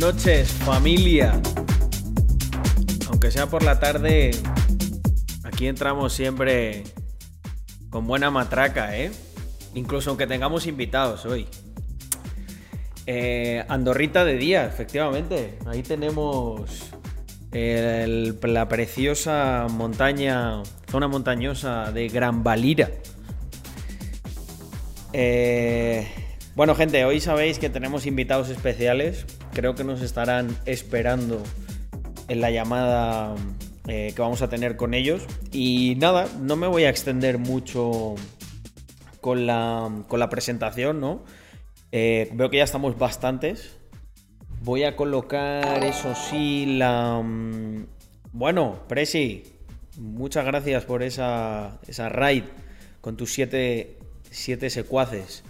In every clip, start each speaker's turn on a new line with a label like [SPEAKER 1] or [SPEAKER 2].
[SPEAKER 1] noches, familia. Aunque sea por la tarde, aquí entramos siempre con buena matraca, ¿eh? Incluso aunque tengamos invitados hoy. Eh, Andorrita de día, efectivamente. Ahí tenemos el- la preciosa montaña, zona montañosa de Gran Valira. Eh, bueno, gente, hoy sabéis que tenemos invitados especiales. Creo que nos estarán esperando en la llamada eh, que vamos a tener con ellos. Y nada, no me voy a extender mucho con la, con la presentación, ¿no? Eh, veo que ya estamos bastantes. Voy a colocar, eso sí, la... mm, Bueno, Presi, muchas gracias por esa, esa raid con tus siete, siete secuaces.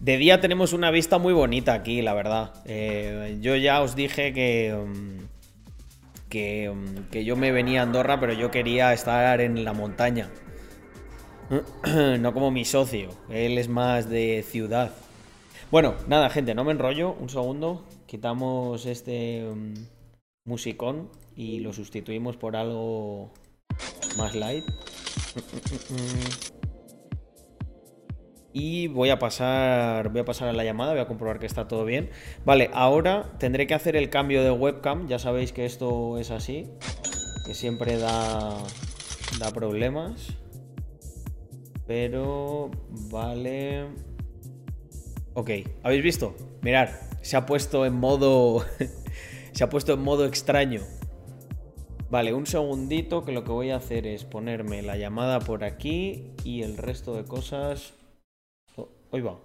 [SPEAKER 1] De día tenemos una vista muy bonita aquí, la verdad. Eh, yo ya os dije que, mm, que, mm, que yo me venía a Andorra, pero yo quería estar en la montaña. No como mi socio, él es más de ciudad. Bueno, nada, gente, no me enrollo. Un segundo. Quitamos este mm, musicón y lo sustituimos por algo más light. Y voy a pasar. Voy a pasar a la llamada, voy a comprobar que está todo bien. Vale, ahora tendré que hacer el cambio de webcam. Ya sabéis que esto es así. Que siempre da. da problemas. Pero. Vale. Ok, ¿habéis visto? Mirad, se ha puesto en modo. se ha puesto en modo extraño. Vale, un segundito que lo que voy a hacer es ponerme la llamada por aquí y el resto de cosas. Hoy va.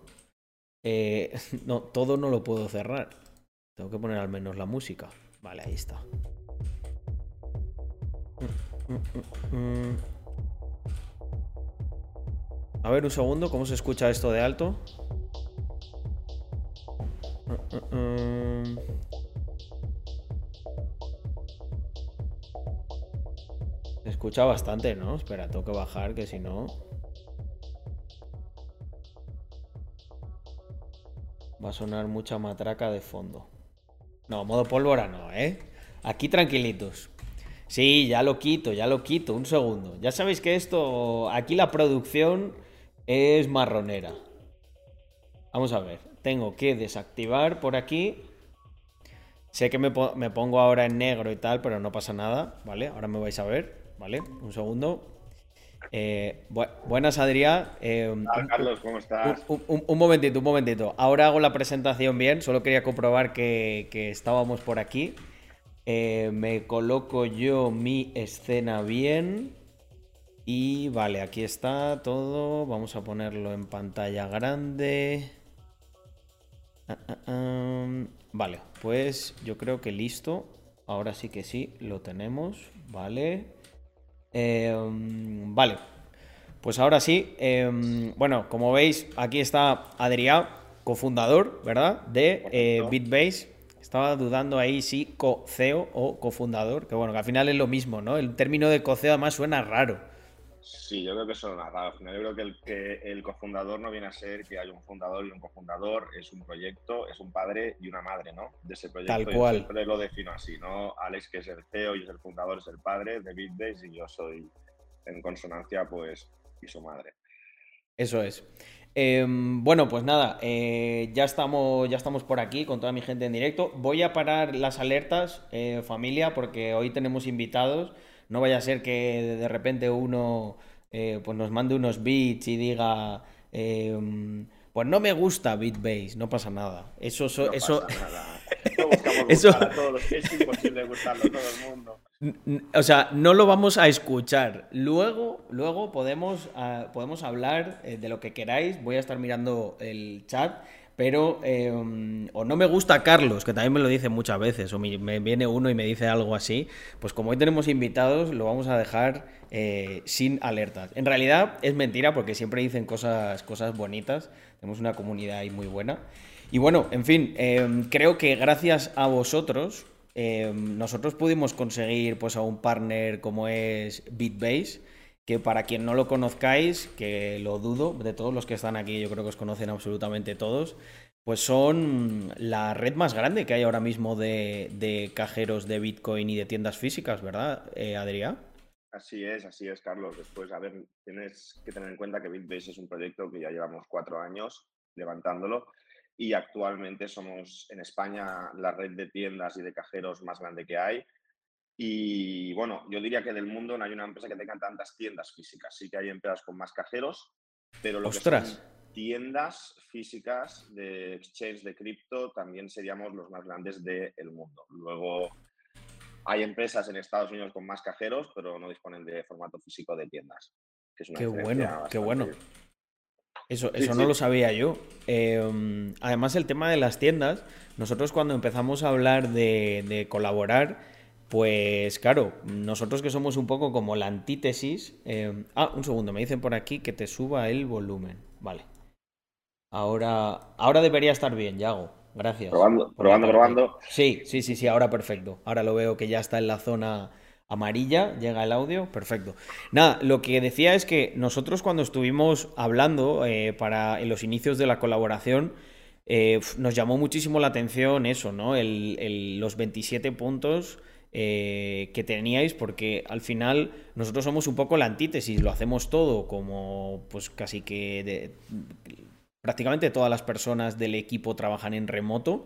[SPEAKER 1] Eh, no, todo no lo puedo cerrar. Tengo que poner al menos la música. Vale, ahí está. A ver, un segundo, ¿cómo se escucha esto de alto? Se escucha bastante, ¿no? Espera, tengo que bajar, que si no. Va a sonar mucha matraca de fondo. No, modo pólvora no, ¿eh? Aquí tranquilitos. Sí, ya lo quito, ya lo quito. Un segundo. Ya sabéis que esto. Aquí la producción es marronera. Vamos a ver. Tengo que desactivar por aquí. Sé que me, me pongo ahora en negro y tal, pero no pasa nada, ¿vale? Ahora me vais a ver, ¿vale? Un segundo. Eh, bu- buenas, Adrián. Eh,
[SPEAKER 2] Hola, Carlos, ¿cómo estás?
[SPEAKER 1] un, un- un momentito, un momentito. Ahora hago la presentación bien. Solo quería comprobar que, que estábamos por aquí. Eh, me coloco yo mi escena bien. Y vale, aquí está todo. Vamos a ponerlo en pantalla grande. Ah, ah, ah. Vale, pues yo creo que listo. Ahora sí que sí, lo tenemos. Vale. Eh, vale. Pues ahora sí. eh, bueno, como veis, aquí está Adrián, cofundador, ¿verdad? De eh. Bitbase. Estaba dudando ahí si co-CEO o cofundador, que bueno, que al final es lo mismo, ¿no? El término de co-CEO además suena raro.
[SPEAKER 2] Sí, yo creo que eso es raro. Al final, yo creo que el, que el cofundador no viene a ser que hay un fundador y un cofundador, es un proyecto, es un padre y una madre, ¿no? De ese proyecto.
[SPEAKER 1] Tal
[SPEAKER 2] Yo
[SPEAKER 1] cual.
[SPEAKER 2] siempre lo defino así, ¿no? Alex, que es el CEO y es el fundador, es el padre de BitBase y yo soy, en consonancia, pues, y su madre.
[SPEAKER 1] Eso es. Eh, bueno, pues nada, eh, ya estamos, ya estamos por aquí con toda mi gente en directo. Voy a parar las alertas, eh, familia, porque hoy tenemos invitados. No vaya a ser que de repente uno eh, pues nos mande unos beats y diga, eh, pues no me gusta Beatbase, no pasa nada. Eso, so-
[SPEAKER 2] No
[SPEAKER 1] eso,
[SPEAKER 2] pasa nada. No buscamos
[SPEAKER 1] Eso-
[SPEAKER 2] gustar a todos. Es imposible gustarlo a todo el mundo.
[SPEAKER 1] O sea, no lo vamos a escuchar. Luego, luego podemos, ah, podemos hablar eh, de lo que queráis. Voy a estar mirando el chat. Pero, eh, o no me gusta Carlos, que también me lo dice muchas veces, o me, viene uno y me dice algo así. Pues como hoy tenemos invitados, lo vamos a dejar eh, sin alertas. En realidad es mentira porque siempre dicen cosas, cosas bonitas. Tenemos una comunidad ahí muy buena. Y bueno, en fin, eh, creo que gracias a vosotros eh, nosotros pudimos conseguir pues a un partner como es Bitbase, que para quien no lo conozcáis, que lo dudo, de todos los que están aquí yo creo que os conocen absolutamente todos, Pues son la red más grande que hay ahora mismo de, cajeros de Bitcoin y de tiendas físicas, ¿verdad, eh, Adrián?
[SPEAKER 2] Así es, así es, Carlos. Después, a ver, tienes que tener en cuenta que BitBase es un proyecto que ya llevamos cuatro años levantándolo y actualmente somos en España la red de tiendas y de cajeros más grande que hay. Y bueno, yo diría que del mundo no hay una empresa que tenga tantas tiendas físicas. Sí que hay empresas con más cajeros, pero lo que son tiendas físicas de exchange de cripto también seríamos los más grandes del mundo. Luego hay empresas en Estados Unidos con más cajeros, pero no disponen de formato físico de tiendas.
[SPEAKER 1] qué bueno, qué bueno. Eso, eso no lo sabía yo. Em, además, el tema de las tiendas, nosotros cuando empezamos a hablar de, colaborar, pues claro, nosotros que somos un poco como la antítesis. Em, ah, un segundo, me dicen por aquí que te suba el volumen. Vale. Ahora, ahora debería estar bien, Yago. Gracias.
[SPEAKER 2] Probando, probando, probando.
[SPEAKER 1] Sí, sí, sí, sí, ahora perfecto. Ahora lo veo que ya está en la zona amarilla, llega el audio, perfecto. Nada, lo que decía es que nosotros cuando estuvimos hablando eh, para en los inicios de la colaboración, eh, nos llamó muchísimo la atención eso, ¿no? El, los 27 puntos eh, que teníais, porque al final nosotros somos un poco la antítesis, lo hacemos todo como pues casi que prácticamente todas las personas del equipo trabajan en remoto.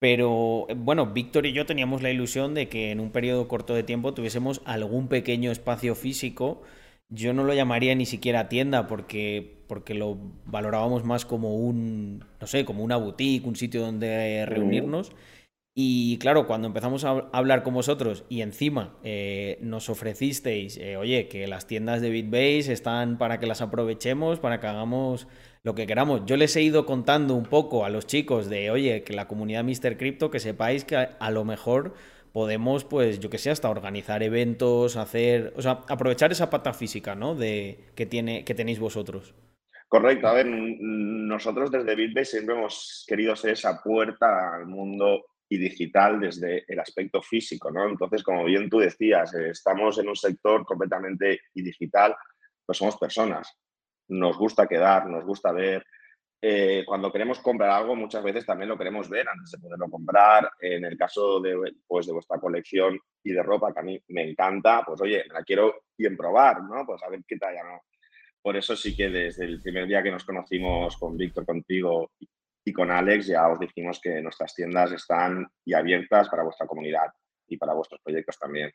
[SPEAKER 1] Pero bueno, Víctor y yo teníamos la ilusión de que en un periodo corto de tiempo tuviésemos algún pequeño espacio físico. Yo no lo llamaría ni siquiera tienda porque, porque lo valorábamos más como un, no sé, como una boutique, un sitio donde reunirnos. Y claro, cuando empezamos a hablar con vosotros y encima eh, nos ofrecisteis, eh, oye, que las tiendas de BitBase están para que las aprovechemos, para que hagamos lo que queramos. Yo les he ido contando un poco a los chicos de, oye, que la comunidad Mr. Crypto, que sepáis que a, lo mejor podemos, pues, yo que sé, hasta organizar eventos, hacer, o sea, aprovechar esa pata física, ¿no? De, que, tiene, que tenéis vosotros.
[SPEAKER 2] Correcto, a ver, nosotros desde BitBase siempre hemos querido ser esa puerta al mundo y digital desde el aspecto físico, ¿no? Entonces, como bien tú decías, eh, estamos en un sector completamente y digital, pues somos personas nos gusta quedar, nos gusta ver. Eh, cuando queremos comprar algo, muchas veces también lo queremos ver antes de poderlo comprar. En el caso de, pues, de vuestra colección y de ropa, que a mí me encanta, pues oye, la quiero bien probar, ¿no? Pues a ver qué talla, ¿no? Por eso sí que desde el primer día que nos conocimos con Víctor, contigo y con Alex, ya os dijimos que nuestras tiendas están y abiertas para vuestra comunidad y para vuestros proyectos también.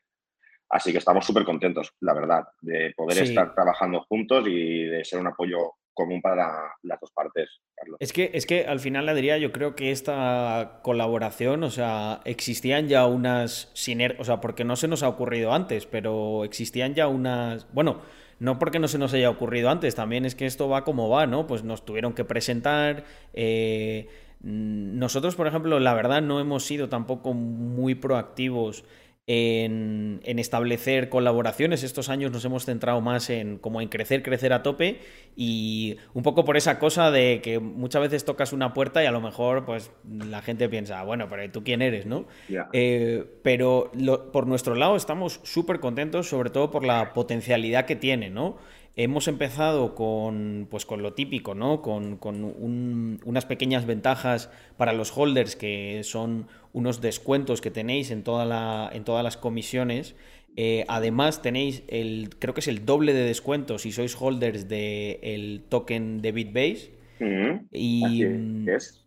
[SPEAKER 2] Así que estamos súper contentos, la verdad, de poder estar trabajando juntos y de ser un apoyo común para las dos partes, Carlos.
[SPEAKER 1] Es que, es que al final, diría, yo creo que esta colaboración, o sea, existían ya unas sinergias, o sea, porque no se nos ha ocurrido antes, pero existían ya unas, bueno, no porque no se nos haya ocurrido antes, también es que esto va como va, ¿no? Pues nos tuvieron que presentar. Eh, nosotros, por ejemplo, la verdad no hemos sido tampoco muy proactivos en, establecer colaboraciones. Estos años nos hemos centrado más en como en crecer, crecer a tope y un poco por esa cosa de que muchas veces tocas una puerta y a lo mejor pues la gente piensa, bueno, pero ¿tú quién eres? ¿no? Eh, pero por nuestro lado estamos súper contentos, sobre todo por la potencialidad que tiene, ¿no? Hemos empezado con, pues, con lo típico, ¿no? Con, unas pequeñas ventajas para los holders, que son unos descuentos que tenéis en, toda la, en todas las comisiones. Eh, además, tenéis el, creo que es el doble de descuentos si sois holders del token de Bitbase.
[SPEAKER 2] Y,
[SPEAKER 1] es.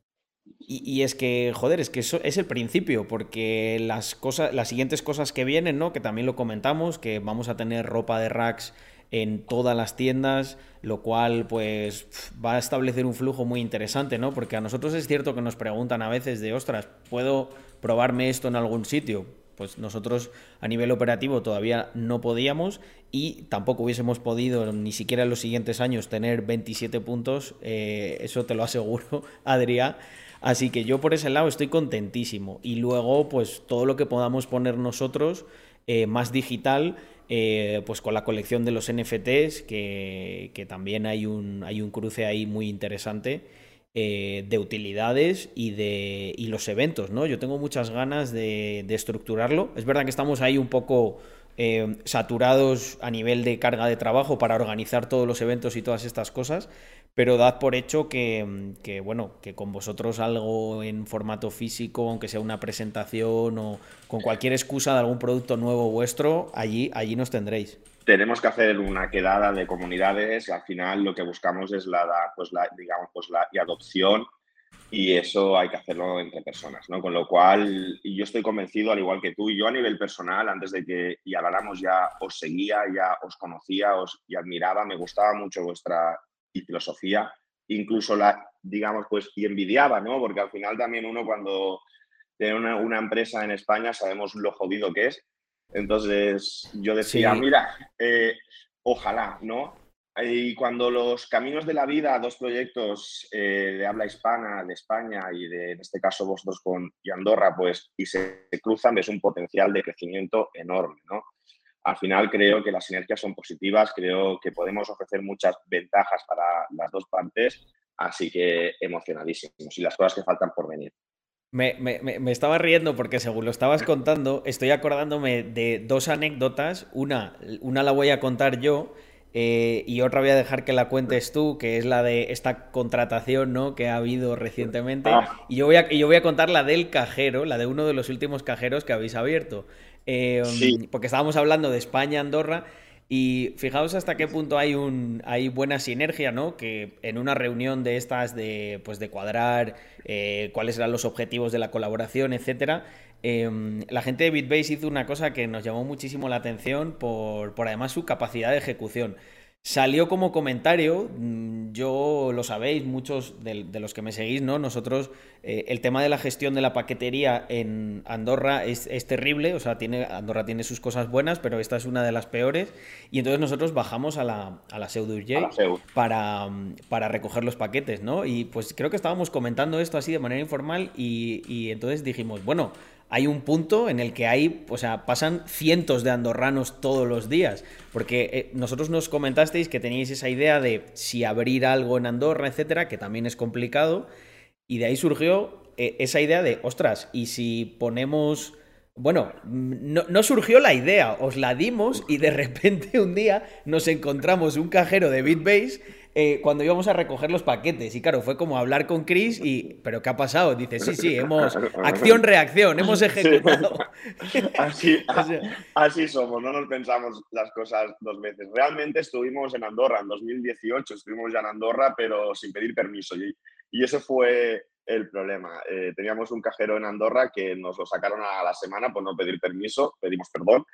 [SPEAKER 1] Y, es que, joder, es que eso es el principio, porque las cosas, las siguientes cosas que vienen, ¿no? Que también lo comentamos, que vamos a tener ropa de racks en todas las tiendas, lo cual pues va a establecer un flujo muy interesante, ¿no? Porque a nosotros es cierto que nos preguntan a veces de, ostras, ¿puedo probarme esto en algún sitio? Pues nosotros a nivel operativo todavía no podíamos y tampoco hubiésemos podido ni siquiera en los siguientes años tener 27 puntos, eh, eso te lo aseguro, Adrián. Así que yo por ese lado estoy contentísimo. Y luego, pues todo lo que podamos poner nosotros eh, más digital eh, pues con la colección de los NFTs, que, también hay un, hay un cruce ahí muy interesante. Eh, de utilidades y de y los eventos, ¿no? Yo tengo muchas ganas de, estructurarlo. Es verdad que estamos ahí un poco eh, saturados a nivel de carga de trabajo para organizar todos los eventos y todas estas cosas, pero dad por hecho que, que, bueno, que con vosotros algo en formato físico, aunque sea una presentación o con cualquier excusa de algún producto nuevo vuestro, allí, allí nos tendréis.
[SPEAKER 2] Tenemos que hacer una quedada de comunidades, al final lo que buscamos es la, pues la digamos, pues la adopción y eso hay que hacerlo entre personas, ¿no? Con lo cual, yo estoy convencido, al igual que tú, y yo a nivel personal, antes de que y habláramos ya os seguía, ya os conocía os, y admiraba, me gustaba mucho vuestra filosofía, incluso la, digamos, pues, y envidiaba, ¿no? Porque al final también uno cuando tiene una, empresa en España sabemos lo jodido que es. Entonces yo decía, mira, eh, ojalá, ¿no? Y cuando los caminos de la vida, dos proyectos eh, de habla hispana de España y de, en este caso vosotros con y Andorra, pues, y se, cruzan, ves un potencial de crecimiento enorme, ¿no? Al final creo que las sinergias son positivas, creo que podemos ofrecer muchas ventajas para las dos partes, así que emocionadísimos y las cosas que faltan por venir.
[SPEAKER 1] Me, me, me, estaba riendo porque según lo estabas contando, estoy acordándome de dos anécdotas. Una, una la voy a contar yo eh, y otra voy a dejar que la cuentes tú, que es la de esta contratación ¿no? que ha habido recientemente. Ah. Y yo voy, a, yo voy a contar la del cajero, la de uno de los últimos cajeros que habéis abierto. Eh, porque estábamos hablando de España, Andorra. Y fijaos hasta qué punto hay un hay buena sinergia, ¿no? Que en una reunión de estas de pues de cuadrar eh, cuáles eran los objetivos de la colaboración, etcétera, Em, la gente de Bitbase hizo una cosa que nos llamó muchísimo la atención por, por además su capacidad de ejecución. Salió como comentario, mm, yo lo sabéis, muchos de, los que me seguís, ¿no? Nosotros, eh, el tema de la gestión de la paquetería en Andorra es, terrible, o sea, tiene, Andorra tiene sus cosas buenas, pero esta es una de las peores, y entonces nosotros bajamos a la, a la para, para recoger los paquetes, ¿no? Y pues creo que estábamos comentando esto así de manera informal y, y entonces dijimos, bueno, hay un punto en el que hay, o sea, pasan cientos de andorranos todos los días. Porque eh, nosotros nos comentasteis que teníais esa idea de si abrir algo en Andorra, etcétera, que también es complicado. Y de ahí surgió eh, esa idea de, ostras, y si ponemos. Bueno, no, no, surgió la idea, os la dimos y de repente un día nos encontramos un cajero de Bitbase eh, cuando íbamos a recoger los paquetes. Y claro, fue como hablar con Chris y, ¿pero qué ha pasado? Dice, sí, sí, hemos, acción-reacción, hemos ejecutado.
[SPEAKER 2] Así, así somos, no nos pensamos las cosas dos veces. Realmente estuvimos en Andorra en 2018, estuvimos ya en Andorra, pero sin pedir permiso. Y, y ese fue el problema. Eh, teníamos un cajero en Andorra que nos lo sacaron a la semana por no pedir permiso, pedimos perdón.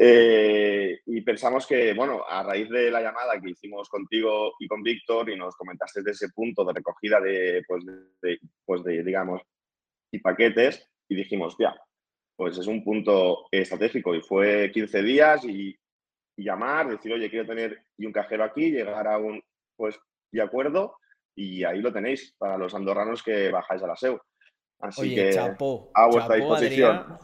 [SPEAKER 2] Eh, y pensamos que, bueno, a raíz de la llamada que hicimos contigo y con Víctor y nos comentaste de ese punto de recogida de, pues, de, pues de, digamos, y paquetes, y dijimos, ya, pues es un punto estratégico. Y fue 15 días y, llamar, decir, oye, quiero tener y un cajero aquí, llegar a un, pues, de acuerdo, y ahí lo tenéis para los andorranos que bajáis a la SEU.
[SPEAKER 1] Así que a vuestra disposición.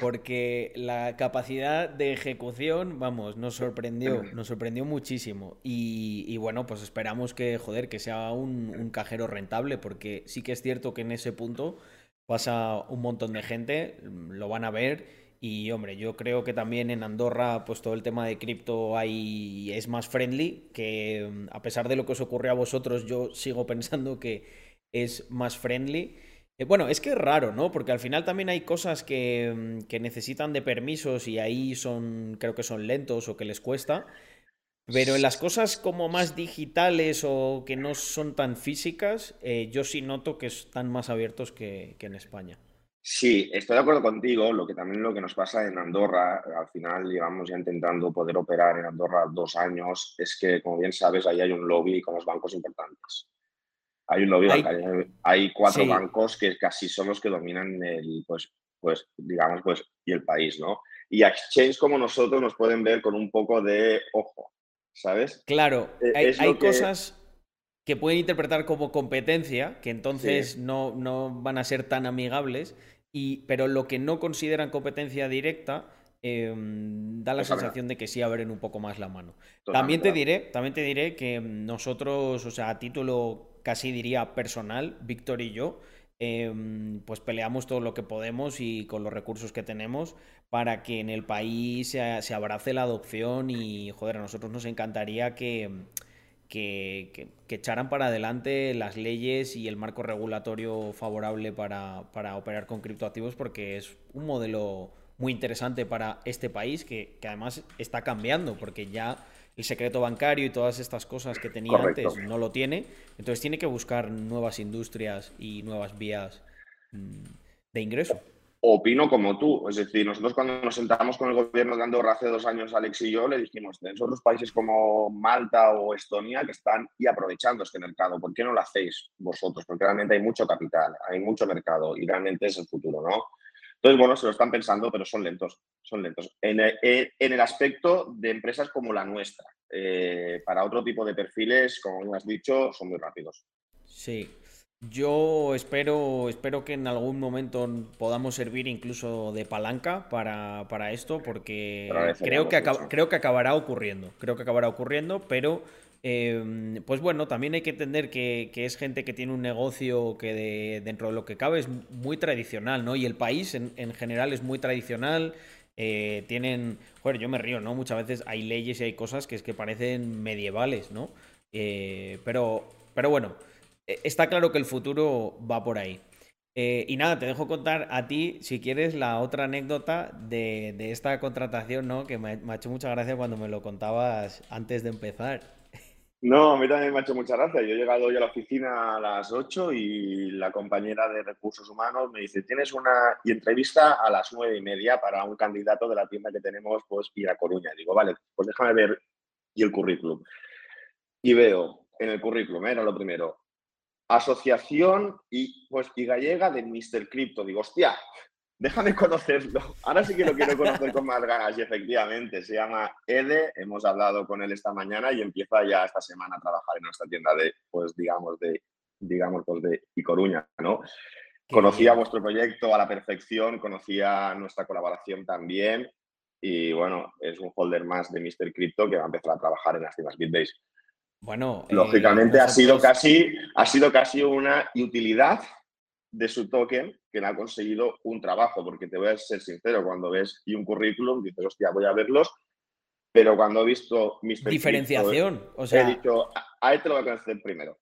[SPEAKER 1] Porque la capacidad de ejecución, vamos, nos sorprendió, nos sorprendió muchísimo. Y, bueno, pues esperamos que, joder, que sea un, cajero rentable, porque sí que es cierto que en ese punto pasa un montón de gente, lo van a ver. Y hombre, yo creo que también en Andorra, pues todo el tema de cripto ahí es más friendly, que a pesar de lo que os ocurre a vosotros, yo sigo pensando que es más friendly. Eh, bueno, es que es raro, ¿no? Porque al final también hay cosas que, mm, que, necesitan de permisos y ahí son, creo que son lentos o que les cuesta. Pero en las cosas como más digitales o que no son tan físicas, eh, yo sí noto que están más abiertos que, que, en España.
[SPEAKER 2] Sí, estoy de acuerdo contigo. Lo que también lo que nos pasa en Andorra, al final llevamos ya intentando poder operar en Andorra dos años, es que, como bien sabes, ahí hay un lobby con los bancos importantes. Hay lobby hay, Hay cuatro bancos que casi son los que dominan el, pues, pues, digamos, pues, y el país, ¿no? Y exchange como nosotros nos pueden ver con un poco de ojo, ¿sabes?
[SPEAKER 1] Claro, e, hay, cosas que pueden interpretar como competencia, que entonces no, no van a ser tan amigables, y, pero lo que no consideran competencia directa em, da la sensación de que sí abren un poco más la mano. También te diré, también te diré que nosotros, o sea, a título casi diría personal, Víctor y yo, em, pues peleamos todo lo que podemos y con los recursos que tenemos para que en el país se, se abrace la adopción y, joder, a nosotros nos encantaría que, que, echaran para adelante las leyes y el marco regulatorio favorable para, para operar con criptoactivos porque es un modelo muy interesante para este país que, que además está cambiando porque ya el secreto bancario y todas estas cosas que tenía antes no lo tiene. Entonces tiene que buscar nuevas industrias y nuevas vías mm, de ingreso.
[SPEAKER 2] Opino como tú, es decir, nosotros cuando nos sentamos con el gobierno de Andorra hace dos años, Alex y yo, le dijimos, tenéis otros países como Malta o Estonia que están y aprovechando este mercado, ¿por qué no lo hacéis vosotros? Porque realmente hay mucho capital, hay mucho mercado y realmente es el futuro, ¿no? Entonces, bueno, se lo están pensando, pero son lentos, son lentos. En el, aspecto de empresas como la nuestra, eh, para otro tipo de perfiles, como has dicho, son muy rápidos.
[SPEAKER 1] Sí. Yo espero, espero que en algún momento podamos servir incluso de palanca para, esto, porque creo que, creo que acabará ocurriendo. Creo que acabará ocurriendo, pero Em, pues bueno, también hay que entender que, es gente que tiene un negocio que dentro de lo que cabe es muy tradicional, ¿no? Y el país en, general es muy tradicional. Eh, tienen, joder, yo me río, ¿no? Muchas veces hay leyes y hay cosas que es que parecen medievales, ¿no? Eh, pero, pero bueno, e, está claro que el futuro va por ahí. Eh, y nada, te dejo contar a ti, si quieres, la otra anécdota de, esta contratación, ¿no? Que me, me ha hecho mucha gracia cuando me lo contabas antes de empezar.
[SPEAKER 2] No, a mí también me ha hecho mucha gracia. Yo he llegado hoy a la oficina a las 8 y la compañera de recursos humanos me dice, tienes una entrevista a las nueve y media para un candidato de la tienda que tenemos, pues ir a Coruña. digo, vale, pues déjame ver y el currículum. Y veo en el currículum, era lo primero, asociación y, pues, y gallega de Mr. Crypto. Digo, hostia, déjame conocerlo. Ahora sí que lo quiero conocer con más ganas y efectivamente se llama Ede, hemos hablado con él esta mañana y empieza ya esta semana a trabajar en nuestra tienda de, pues digamos, de, digamos, pues de Icoruña, ¿no? Conocía vuestro proyecto a la perfección, conocía nuestra colaboración también y bueno, es un holder más de Mr. Crypto que va a empezar a trabajar en las tiendas BitBase. Bueno, eh, lógicamente ha sido casi ha sido casi una utilidad de su token que no ha conseguido un trabajo, porque te voy a ser sincero, cuando ves y un currículum, dices, hostia, voy a verlos, pero cuando he visto mis
[SPEAKER 1] Diferenciación, o sea...
[SPEAKER 2] He dicho, a él te lo voy a conocer primero.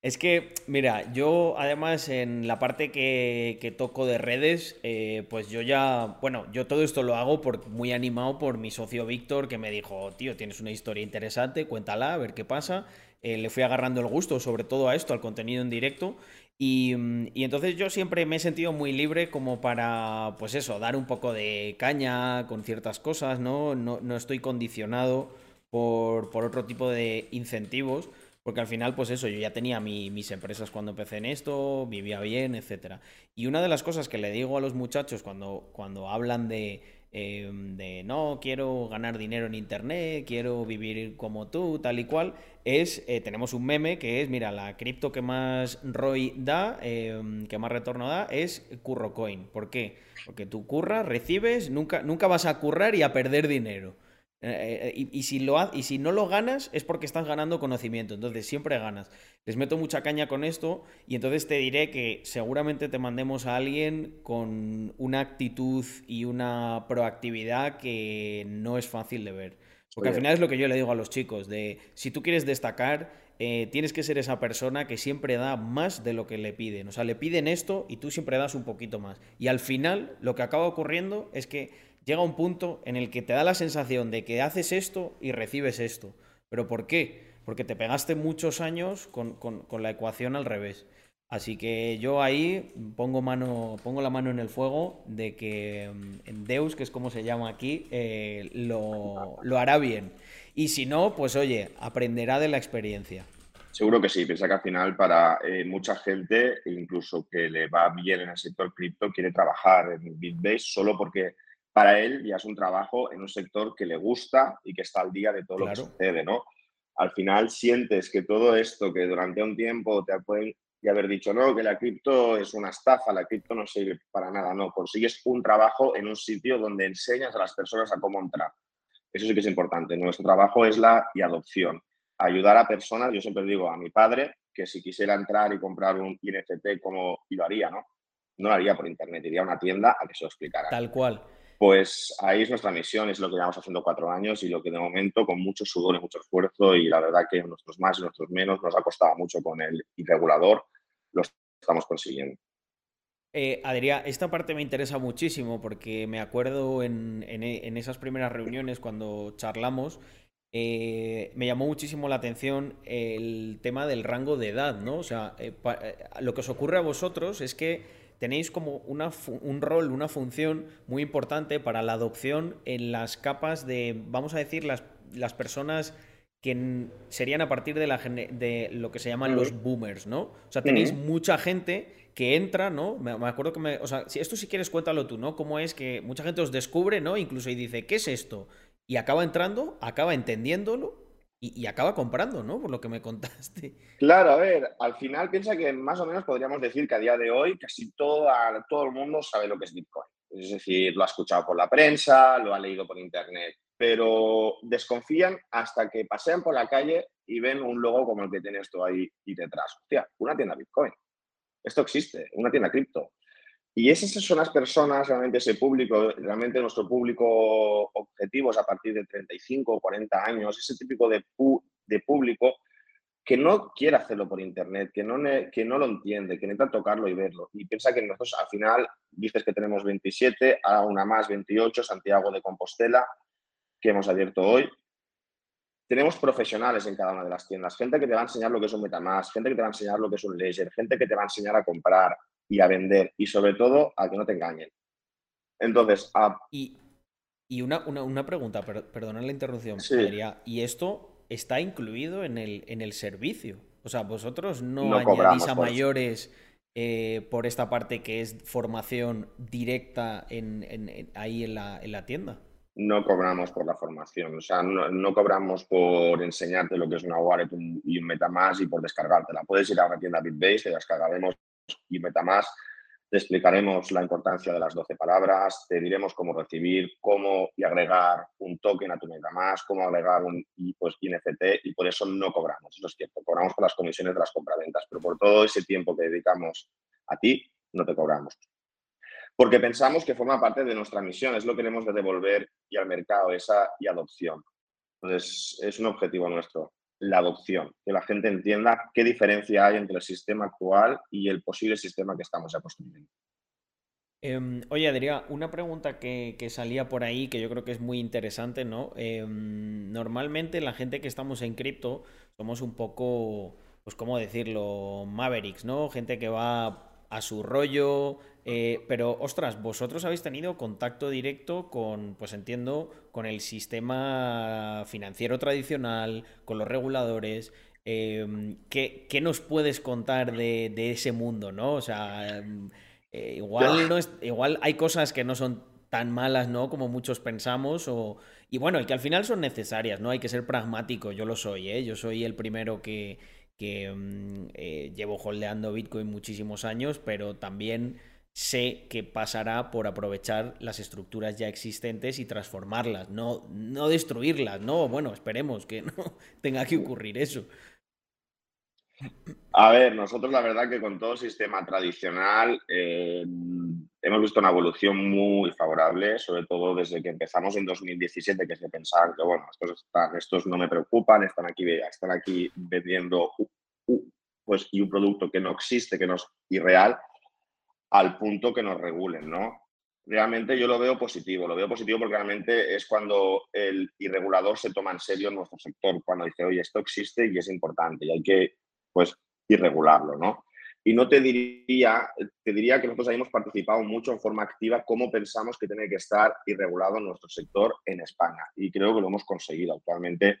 [SPEAKER 1] Es que, mira, yo además en la parte que, toco de redes, eh, pues yo ya, bueno, yo todo esto lo hago por, muy animado por mi socio Víctor, que me dijo, tío, tienes una historia interesante, cuéntala, a ver qué pasa. Eh, le fui agarrando el gusto, sobre todo a esto, al contenido en directo, Mm, y, entonces yo siempre me he sentido muy libre como para, pues eso, dar un poco de caña con ciertas cosas, ¿no? No, estoy condicionado por, otro tipo de incentivos, porque al final, pues eso, yo ya tenía mis empresas cuando empecé en esto, vivía bien, etc. Y una de las cosas que le digo a los muchachos cuando, cuando hablan de Em, de no, quiero ganar dinero en Internet, quiero vivir como tú, tal y cual, es, eh, tenemos un meme que es, mira, la cripto que más ROI da, em, que más retorno da, es CurroCoin. ¿Por qué? Porque tú curras, recibes, nunca, nunca vas a currar y a perder dinero. Eh, eh, y, si lo, y si no lo ganas es porque estás ganando conocimiento, entonces siempre ganas. Les meto mucha caña con esto y entonces te diré que seguramente te mandemos a alguien con una actitud y una proactividad que no es fácil de ver. Porque al final es lo que yo le digo a los chicos, de si tú quieres destacar, eh, tienes que ser esa persona que siempre da más de lo que le piden. O sea, le piden esto y tú siempre das un poquito más. Y al final lo que acaba ocurriendo es que llega un punto en el que te da la sensación de que haces esto y recibes esto. ¿Pero por qué? Porque te pegaste muchos años con, la ecuación al revés. Así que yo ahí pongo, mano, pongo la mano en el fuego de que mm, Deus, que es como se llama aquí, eh, lo, hará bien. Y si no, pues oye, aprenderá de la experiencia.
[SPEAKER 2] Seguro que sí, piensa que al final para eh, mucha gente, incluso que le va bien en el sector cripto, quiere trabajar en Bitbase solo porque para él ya es un trabajo en un sector que le gusta y que está al día de todo lo que sucede, ¿no? Al final sientes que todo esto que durante un tiempo te pueden haber dicho, no, que la cripto es una estafa, la cripto no sirve para nada, no, consigues un trabajo en un sitio donde enseñas a las personas a cómo entrar. Eso sí que es importante. Nuestro trabajo es la y adopción. Ayudar a personas, yo siempre digo a mi padre, que si quisiera entrar y comprar un NFT, ¿cómo y lo haría, no? No lo haría por internet, iría a una tienda a que se lo explicara.
[SPEAKER 1] Tal cual.
[SPEAKER 2] Pues ahí es nuestra misión, es lo que llevamos haciendo cuatro años y lo que de momento con mucho sudor y mucho esfuerzo y la verdad que nuestros más y nuestros menos nos ha costado mucho con el irregulador, lo estamos consiguiendo.
[SPEAKER 1] Eh, Adrián, esta parte me interesa muchísimo porque me acuerdo en, esas primeras reuniones cuando charlamos, eh, me llamó muchísimo la atención el tema del rango de edad, ¿no? O sea, eh, lo que os ocurre a vosotros es que tenéis como una un rol, una función muy importante para la adopción en las capas de, vamos a decir, las, las personas que serían a partir de, la, de lo que se llaman los boomers, ¿no? O sea, tenéis mucha gente que entra, ¿no? Me, acuerdo que me... O sea, si esto si quieres cuéntalo tú, ¿no? Cómo es que mucha gente os descubre, ¿no? Incluso y dice, ¿qué es esto? Y acaba entrando, acaba entendiéndolo y, acaba comprando, ¿no? Por lo que me contaste.
[SPEAKER 2] Claro, a ver, al final piensa que más o menos podríamos decir que a día de hoy casi todo, el mundo sabe lo que es Bitcoin. Es decir, lo ha escuchado por la prensa, lo ha leído por internet, pero desconfían hasta que pasean por la calle y ven un logo como el que tienes tú ahí y detrás. Hostia, una tienda Bitcoin. Esto existe, una tienda cripto. Y esas son las personas, realmente ese público, realmente nuestro público objetivo es a partir de 35 o 40 años, ese típico de, de público que no quiere hacerlo por internet, que no, que no lo entiende, que necesita tocarlo y verlo. Y piensa que nosotros al final, dices que tenemos 27, ahora una más, 28, Santiago de Compostela, que hemos abierto hoy. Tenemos profesionales en cada una de las tiendas, gente que te va a enseñar lo que es un Metamask, gente que te va a enseñar lo que es un Ledger, gente que te va a enseñar a comprar, y a vender y sobre todo a que no te engañen. Entonces,
[SPEAKER 1] Y, y una, una, pregunta, perdona la interrupción, ¿y esto está incluido en el, en el servicio? O sea, vosotros no, añadís a mayores eh, por esta parte que es formación directa en, ahí en la, en la tienda
[SPEAKER 2] no cobramos por la formación, o sea, no, cobramos por enseñarte lo que es una wallet y un MetaMask y por descargártela. Puedes ir a una tienda BitBase, te descargaremos y MetaMask, te explicaremos la importancia de las 12 palabras, te diremos cómo recibir, cómo y agregar un token a tu MetaMask, cómo agregar un pues, NFT y por eso no cobramos, eso es cierto, cobramos por las comisiones de las compraventas, pero por todo ese tiempo que dedicamos a ti, no te cobramos. Porque pensamos que forma parte de nuestra misión, es lo que queremos de devolver y al mercado, esa y adopción. Entonces, es un objetivo nuestro la adopción, que la gente entienda qué diferencia hay entre el sistema actual y el posible sistema que estamos ya construyendo.
[SPEAKER 1] Em, oye, Adrián, una pregunta que, salía por ahí que yo creo que es muy interesante, ¿no? Em, normalmente la gente que estamos en cripto somos un poco, pues, ¿cómo decirlo? Mavericks, ¿no? Gente que va a su rollo, eh, pero, ostras, vosotros habéis tenido contacto directo con, pues entiendo, con el sistema financiero tradicional, con los reguladores. Em, ¿qué, nos puedes contar de, ese mundo, no? O sea, em, eh, igual, no es, igual hay cosas que no son tan malas, ¿no? Como muchos pensamos. O... Y bueno, y que al final son necesarias, ¿no? Hay que ser pragmático. Yo lo soy, ¿eh? Yo soy el primero que, que mm, eh, llevo holdeando Bitcoin muchísimos años, pero también sé que pasará por aprovechar las estructuras ya existentes y transformarlas, no, no destruirlas, no, bueno, esperemos que no tenga que ocurrir eso.
[SPEAKER 2] A ver, nosotros la verdad que con todo sistema tradicional eh, hemos visto una evolución muy favorable, sobre todo desde que empezamos en 2017, que se pensaban que, bueno, estos, estos no me preocupan, están aquí, están aquí vendiendo pues, y un producto que no existe, que no es irreal, al punto que nos regulen, ¿no? Realmente yo lo veo positivo, lo veo positivo porque realmente es cuando el irregulador se toma en serio en nuestro sector, cuando dice, oye, esto existe y es importante y hay que, pues, irregularlo, ¿no? Y no te diría, te diría que nosotros hemos participado mucho en forma activa cómo pensamos que tiene que estar irregulado nuestro sector en España. Y creo que lo hemos conseguido. Actualmente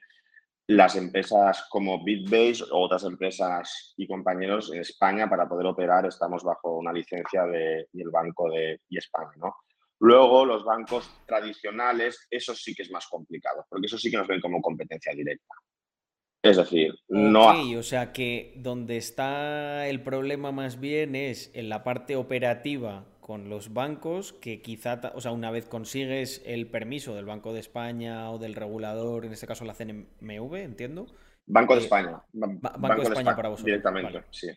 [SPEAKER 2] las empresas como Bitbase o otras empresas y compañeros en España para poder operar estamos bajo una licencia de, del Banco de España, ¿no? Luego, los bancos tradicionales, eso sí que es más complicado, porque eso sí que nos ven como competencia directa. Es decir, no...
[SPEAKER 1] o sea que donde está el problema más bien es en la parte operativa con los bancos, que quizá, o sea, una vez consigues el permiso del Banco de España o del regulador, en este caso la CNMV, entiendo,
[SPEAKER 2] Banco de España.
[SPEAKER 1] Banco, de España, para vosotros.
[SPEAKER 2] Directamente, sí.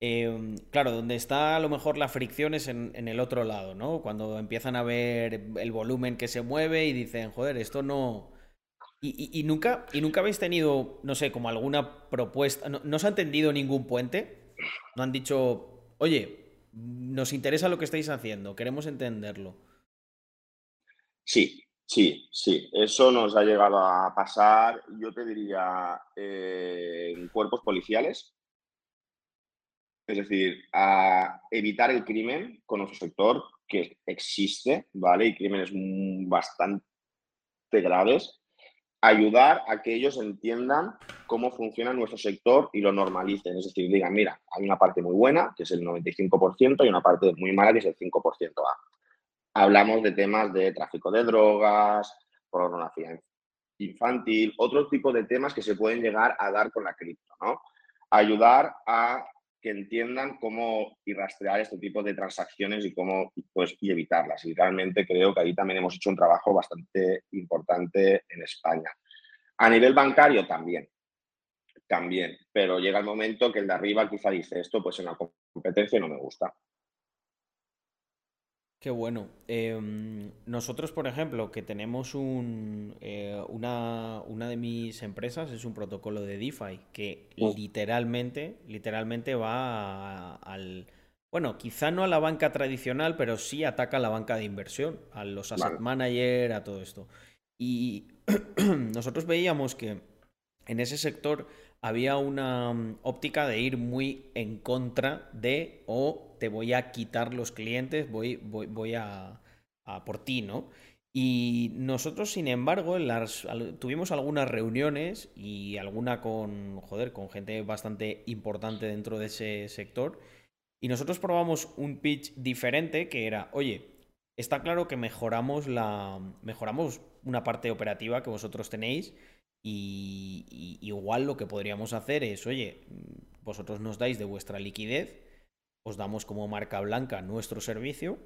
[SPEAKER 1] Em, claro, donde está a lo mejor la fricción es en, el otro lado, ¿no? Cuando empiezan a ver el volumen que se mueve y dicen, joder, esto no. Y, nunca, y nunca habéis tenido, no sé, como alguna propuesta. No, ¿No os han tendido ningún puente? ¿No han dicho, oye, nos interesa lo que estáis haciendo, queremos entenderlo?
[SPEAKER 2] Sí, sí, sí. Eso nos ha llegado a pasar, yo te diría, eh, en cuerpos policiales es decir, a evitar el crimen con nuestro sector, que existe, ¿vale? Y crímenes bastante graves, ayudar a que ellos entiendan cómo funciona nuestro sector y lo normalicen. Es decir, digan, mira, hay una parte muy buena, que es el 95%, y una parte muy mala, que es el 5%. Hablamos de temas de tráfico de drogas, pornografía infantil, otro tipo de temas que se pueden llegar a dar con la cripto, ¿no? Ayudar a que entiendan cómo y rastrear este tipo de transacciones y cómo pues, y evitarlas. Y realmente creo que ahí también hemos hecho un trabajo bastante importante en España. A nivel bancario también, también, pero llega el momento que el de arriba quizá dice esto, pues en la competencia no me gusta.
[SPEAKER 1] Qué bueno. Em, nosotros, por ejemplo, que tenemos un, eh, una, una, de mis empresas, es un protocolo de DeFi que literalmente, literalmente va al... Bueno, quizá no a la banca tradicional, pero sí ataca a la banca de inversión, a los asset manager, a todo esto. Y nosotros veíamos que en ese sector había una mm, óptica de ir muy en contra de o te voy a quitar los clientes, voy, voy, voy a, por ti, ¿no? Y nosotros, sin embargo, tuvimos algunas reuniones y alguna con, joder, con gente bastante importante dentro de ese sector. Y nosotros probamos un pitch diferente que era, oye, está claro que mejoramos la mejoramos una parte operativa que vosotros tenéis y, igual lo que podríamos hacer es, oye, vosotros nos dais de vuestra liquidez, os damos como marca blanca nuestro servicio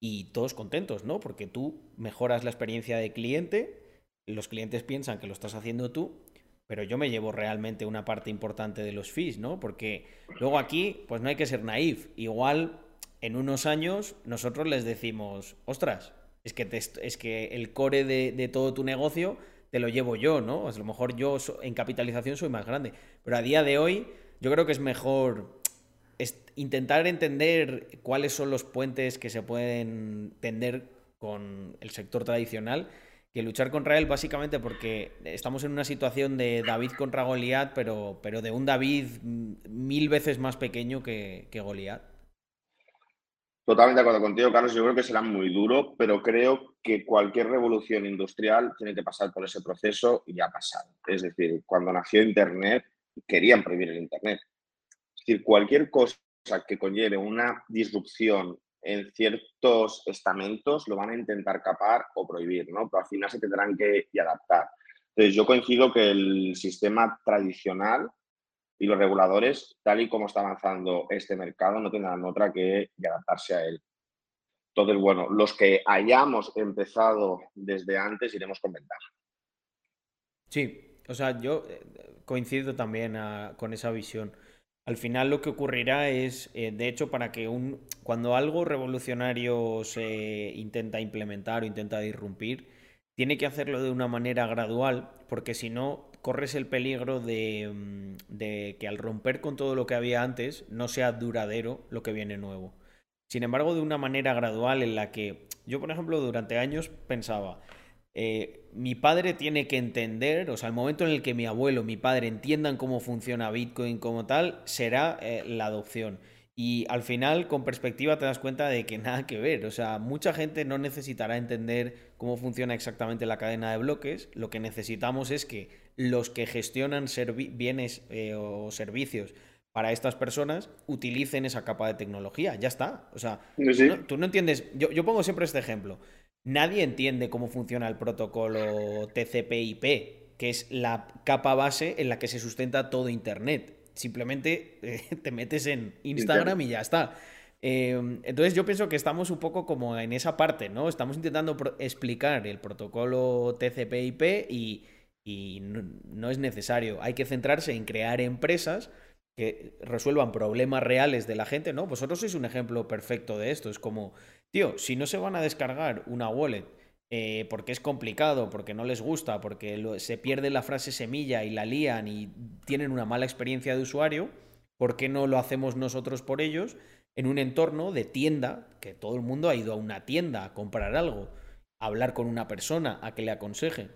[SPEAKER 1] y todos contentos, ¿no? Porque tú mejoras la experiencia de cliente, los clientes piensan que lo estás haciendo tú, pero yo me llevo realmente una parte importante de los fees, ¿no? Porque luego aquí, pues no hay que ser naif. Igual en unos años nosotros les decimos, ostras, es que, es que el core de, de todo tu negocio te lo llevo yo, ¿no? a lo mejor yo en capitalización soy más grande. Pero a día de hoy yo creo que es mejor intentar entender cuáles son los puentes que se pueden tender con el sector tradicional que luchar contra él básicamente porque estamos en una situación de David contra Goliat, pero, pero de un David mil veces más pequeño que, que Goliat.
[SPEAKER 2] Totalmente de acuerdo contigo, Carlos. Yo creo que será muy duro, pero creo que cualquier revolución industrial tiene que pasar por ese proceso y ha pasado. Es decir, cuando nació Internet, querían prohibir el Internet. Es decir, cualquier cosa que conlleve una disrupción en ciertos estamentos lo van a intentar capar o prohibir, ¿no? Pero al final se tendrán que adaptar. Entonces, yo coincido que el sistema tradicional y los reguladores, tal y como está avanzando este mercado, no tendrán otra que adaptarse a él. Entonces, bueno, los que hayamos empezado desde antes iremos con ventaja.
[SPEAKER 1] Sí, o sea, yo eh, coincido también ah, con esa visión. Al final lo que ocurrirá es, eh, de hecho, para que un, cuando algo revolucionario se intenta implementar o intenta disrumpir, tiene que hacerlo de una manera gradual, porque si no, corres el peligro mm, de, que al romper con todo lo que había antes no sea duradero lo que viene nuevo. Sin embargo, de una manera gradual en la que yo, por ejemplo, durante años pensaba, eh, mi padre tiene que entender, o sea, el momento en el que mi abuelo, mi padre entiendan cómo funciona Bitcoin como tal, será eh, la adopción. Y al final, con perspectiva, te das cuenta de que nada que ver. O sea, mucha gente no necesitará entender cómo funciona exactamente la cadena de bloques. Lo que necesitamos es que los que gestionan bienes eh, o servicios para estas personas utilicen esa capa de tecnología. Ya está. O sea, Tú, no, entiendes. Yo, yo, pongo siempre este ejemplo. Nadie entiende cómo funciona el protocolo TCP/IP, que es la capa base en la que se sustenta todo Internet simplemente eh, te metes en Instagram y ya está. Em, entonces yo pienso que estamos un poco como en esa parte, ¿no? Estamos intentando explicar el protocolo TCP/IP y, y no, es necesario. Hay que centrarse en crear empresas que resuelvan problemas reales de la gente, ¿no? Vosotros sois un ejemplo perfecto de esto. Es como, tío, si no se van a descargar una wallet eh, porque es complicado, porque no les gusta, porque se pierde la frase semilla y la lían y tienen una mala experiencia de usuario, ¿por qué no lo hacemos nosotros por ellos en un entorno de tienda, que todo el mundo ha ido a una tienda a comprar algo, a hablar con una persona, a que le aconseje?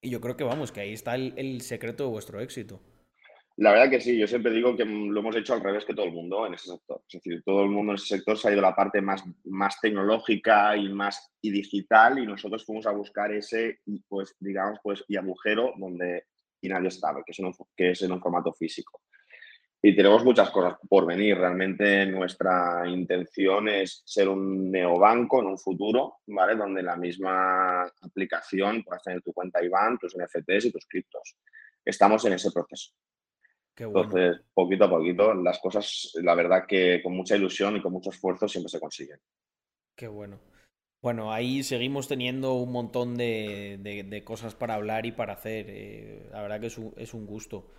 [SPEAKER 1] Y yo creo que vamos, que ahí está el secreto de vuestro éxito.
[SPEAKER 2] La verdad que sí, yo siempre digo que lo hemos hecho al revés que todo el mundo en ese sector. Es decir, todo el mundo en ese sector se ha ido a la parte más, más tecnológica y más y digital y nosotros fuimos a buscar ese, pues, digamos, pues, y agujero donde y nadie estaba, que es, en que es en un formato físico. Y tenemos muchas cosas por venir. Realmente nuestra intención es ser un neobanco en un futuro, ¿vale? Donde la misma aplicación puedas tener tu cuenta IBAN, tus NFTs y tus criptos. Estamos en ese proceso. Entonces, poquito a poquito, las cosas, la verdad que con mucha ilusión y con mucho esfuerzo siempre se consiguen.
[SPEAKER 1] Qué bueno. Bueno, ahí seguimos teniendo un montón de, cosas para hablar y para hacer. Eh, la verdad que es un, gusto.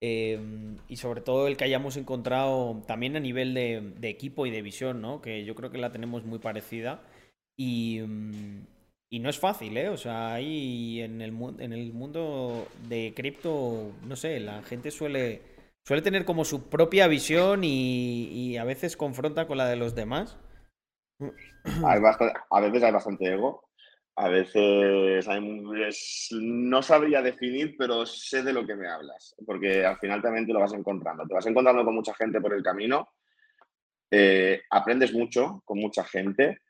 [SPEAKER 1] Em, y sobre todo el que hayamos encontrado también a nivel de, equipo y de visión, ¿no? Que yo creo que la tenemos muy parecida. Y, mm, y no es fácil, ¿eh? O sea, ahí en el, en el mundo de cripto, no sé, la gente suele, suele tener como su propia visión y, a veces confronta con la de los demás.
[SPEAKER 2] A veces hay bastante ego, a veces no sabría definir, pero sé de lo que me hablas, porque al final también te lo vas encontrando. Te vas encontrando con mucha gente por el camino, eh, aprendes mucho con mucha gente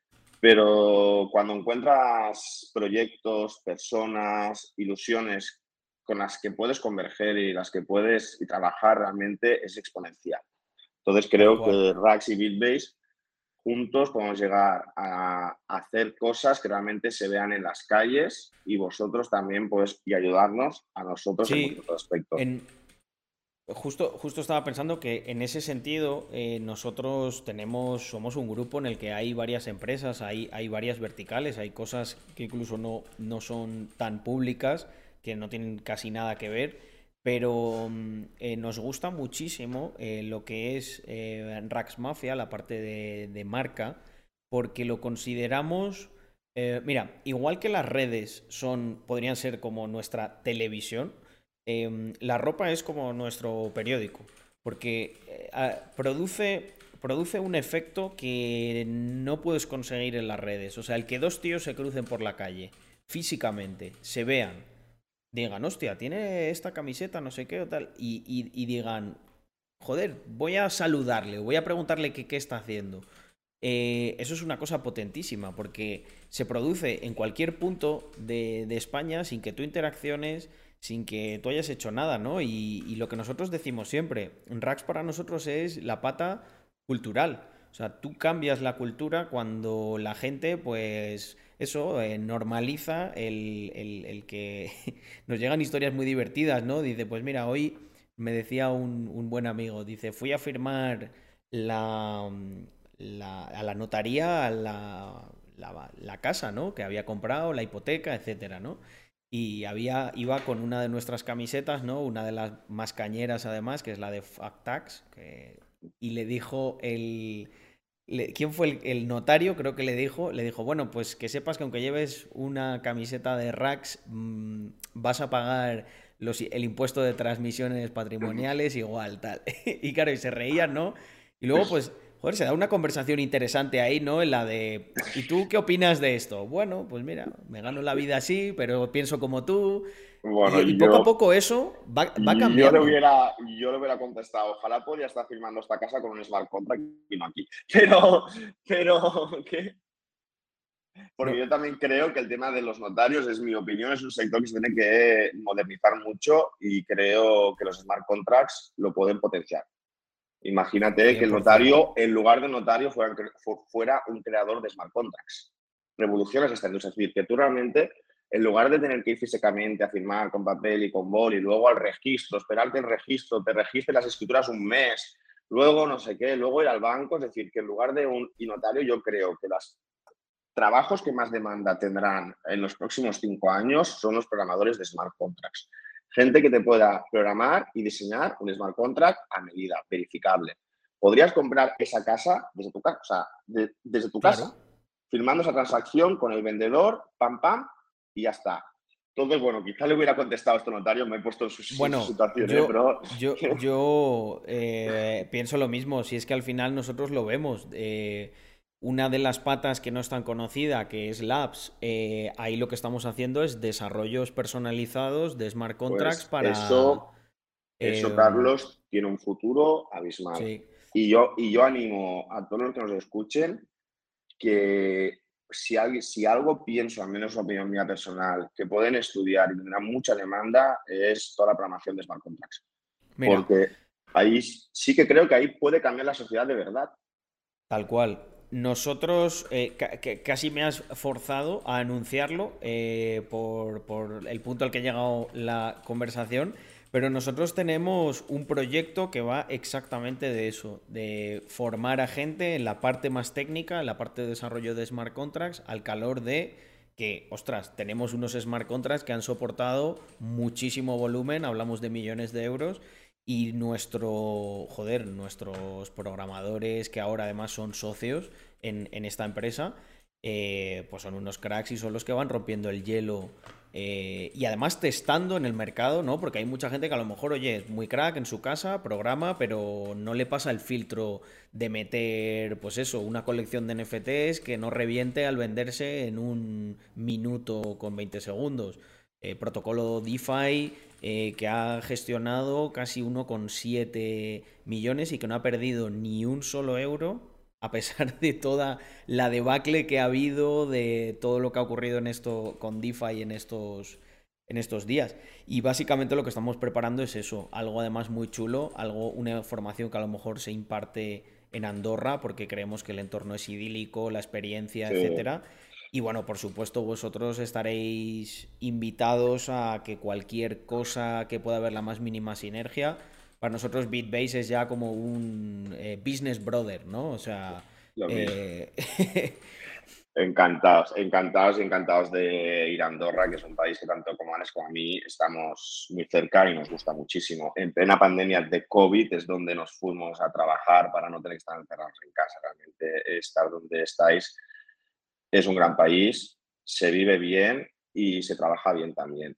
[SPEAKER 2] pero cuando encuentras proyectos, personas, ilusiones con las que puedes converger y las que puedes trabajar realmente es exponencial. Entonces creo que Rax y BitBase juntos podemos llegar a hacer cosas que realmente se vean en las calles y vosotros también pues y ayudarnos a nosotros en muchos aspectos.
[SPEAKER 1] Justo, justo estaba pensando que en ese sentido eh, nosotros tenemos, somos un grupo en el que hay varias empresas, hay, hay varias verticales, hay cosas que incluso no, no son tan públicas, que no tienen casi nada que ver, pero mm, eh, nos gusta muchísimo eh, lo que es Rax Mafia, la parte de, de marca, porque lo consideramos, mira, igual que las redes son, podrían ser como nuestra televisión, Em, la ropa es como nuestro periódico, porque eh, produce, produce un efecto que no puedes conseguir en las redes. O sea, el que dos tíos se crucen por la calle, físicamente, se vean, digan, hostia, tiene esta camiseta, no sé qué o tal, y, digan, joder, voy a saludarle, voy a preguntarle qué, está haciendo. Eh, eso es una cosa potentísima porque se produce en cualquier punto de, de España sin que tú interacciones, sin que tú hayas hecho nada, ¿no? Y, lo que nosotros decimos siempre, Rax para nosotros es la pata cultural. O sea, tú cambias la cultura cuando la gente, pues, eso, eh, normaliza el, que nos llegan historias muy divertidas, ¿no? Dice, pues mira, hoy me decía un, buen amigo, dice, fui a firmar la, a la notaría la, la, la, casa, ¿no? Que había comprado, la hipoteca, etcétera, ¿no? y había, iba con una de nuestras camisetas, ¿no? Una de las más cañeras además, que es la de Factax, y le dijo el... ¿Quién fue el, notario? Creo que le dijo, le dijo, bueno, pues que sepas que aunque lleves una camiseta de Rax, mm, vas a pagar los, el impuesto de transmisiones patrimoniales igual, tal. y claro, y se reían, ¿no? Y luego, pues Joder, se da una conversación interesante ahí, ¿no? En la de, ¿y tú qué opinas de esto? Bueno, pues mira, me gano la vida así, pero pienso como tú. Y, poco a poco eso va, cambiando.
[SPEAKER 2] Yo le, hubiera, yo le hubiera contestado, ojalá podía estar firmando esta casa con un smart contract y no aquí. Pero, pero, ¿qué? Porque yo también creo que el tema de los notarios, es mi opinión, es un sector que se tiene que modernizar mucho y creo que los smart contracts lo pueden potenciar. Imagínate que el notario, en lugar de notario, fuera, fuera un creador de smart contracts. Revoluciones esta Es decir, que tú realmente, en lugar de tener que ir físicamente a firmar con papel y con bol y luego al registro, esperarte el registro, te registre las escrituras un mes, luego no sé qué, luego ir al banco, es decir, que en lugar de un notario, yo creo que las trabajos que más demanda tendrán en los próximos cinco años son los programadores de smart contracts. Gente que te pueda programar y diseñar un smart contract a medida, verificable. Podrías comprar esa casa desde tu casa, o sea, desde tu casa, firmando esa transacción con el vendedor, pam, pam, y ya está. Entonces, bueno, quizá le hubiera contestado a este notario, me he puesto en su, situación,
[SPEAKER 1] yo,
[SPEAKER 2] pero...
[SPEAKER 1] Yo, eh, pienso lo mismo, si es que al final nosotros lo vemos. Eh, una de las patas que no es tan conocida, que es Labs, eh, ahí lo que estamos haciendo es desarrollos personalizados de smart pues contracts para...
[SPEAKER 2] Eso, eso Carlos, tiene un futuro abismal. Y, yo, y yo animo a todos los que nos escuchen que si, si algo pienso, al menos opinión mía personal, que pueden estudiar y tendrá mucha demanda, es toda la programación de smart contracts. Porque ahí sí que creo que ahí puede cambiar la sociedad de verdad.
[SPEAKER 1] Tal cual. Nosotros, eh, casi me has forzado a anunciarlo eh, por, por el punto al que ha llegado la conversación. Pero nosotros tenemos un proyecto que va exactamente de eso, de formar a gente en la parte más técnica, en la parte de desarrollo de smart contracts, al calor de que, ostras, tenemos unos smart contracts que han soportado muchísimo volumen, hablamos de millones de euros, y nuestro, joder, nuestros programadores, que ahora además son socios en, esta empresa, eh, pues son unos cracks y son los que van rompiendo el hielo eh, y además testando en el mercado, ¿no? Porque hay mucha gente que a lo mejor, oye, es muy crack en su casa, programa, pero no le pasa el filtro de meter, pues eso, una colección de NFTs que no reviente al venderse en un minuto con 20 segundos. Eh, protocolo DeFi eh, que ha gestionado casi 1,7 millones y que no ha perdido ni un solo euro a pesar de toda la debacle que ha habido, de todo lo que ha ocurrido en esto con DeFi en estos, en estos días. Y básicamente lo que estamos preparando es eso, algo además muy chulo, algo, una formación que a lo mejor se imparte en Andorra, porque creemos que el entorno es idílico, la experiencia, etcétera. Y bueno, por supuesto, vosotros estaréis invitados a que cualquier cosa que pueda haber la más mínima sinergia, para nosotros Bitbase es ya como un eh, business brother, ¿no? O sea... Eh,
[SPEAKER 2] encantados, encantados y encantados de ir a Andorra, que es un país que tanto como Anes como a mí estamos muy cerca y nos gusta muchísimo. En plena pandemia de COVID es donde nos fuimos a trabajar para no tener que estar encerrados en casa. Realmente estar donde estáis es un gran país, se vive bien y se trabaja bien también.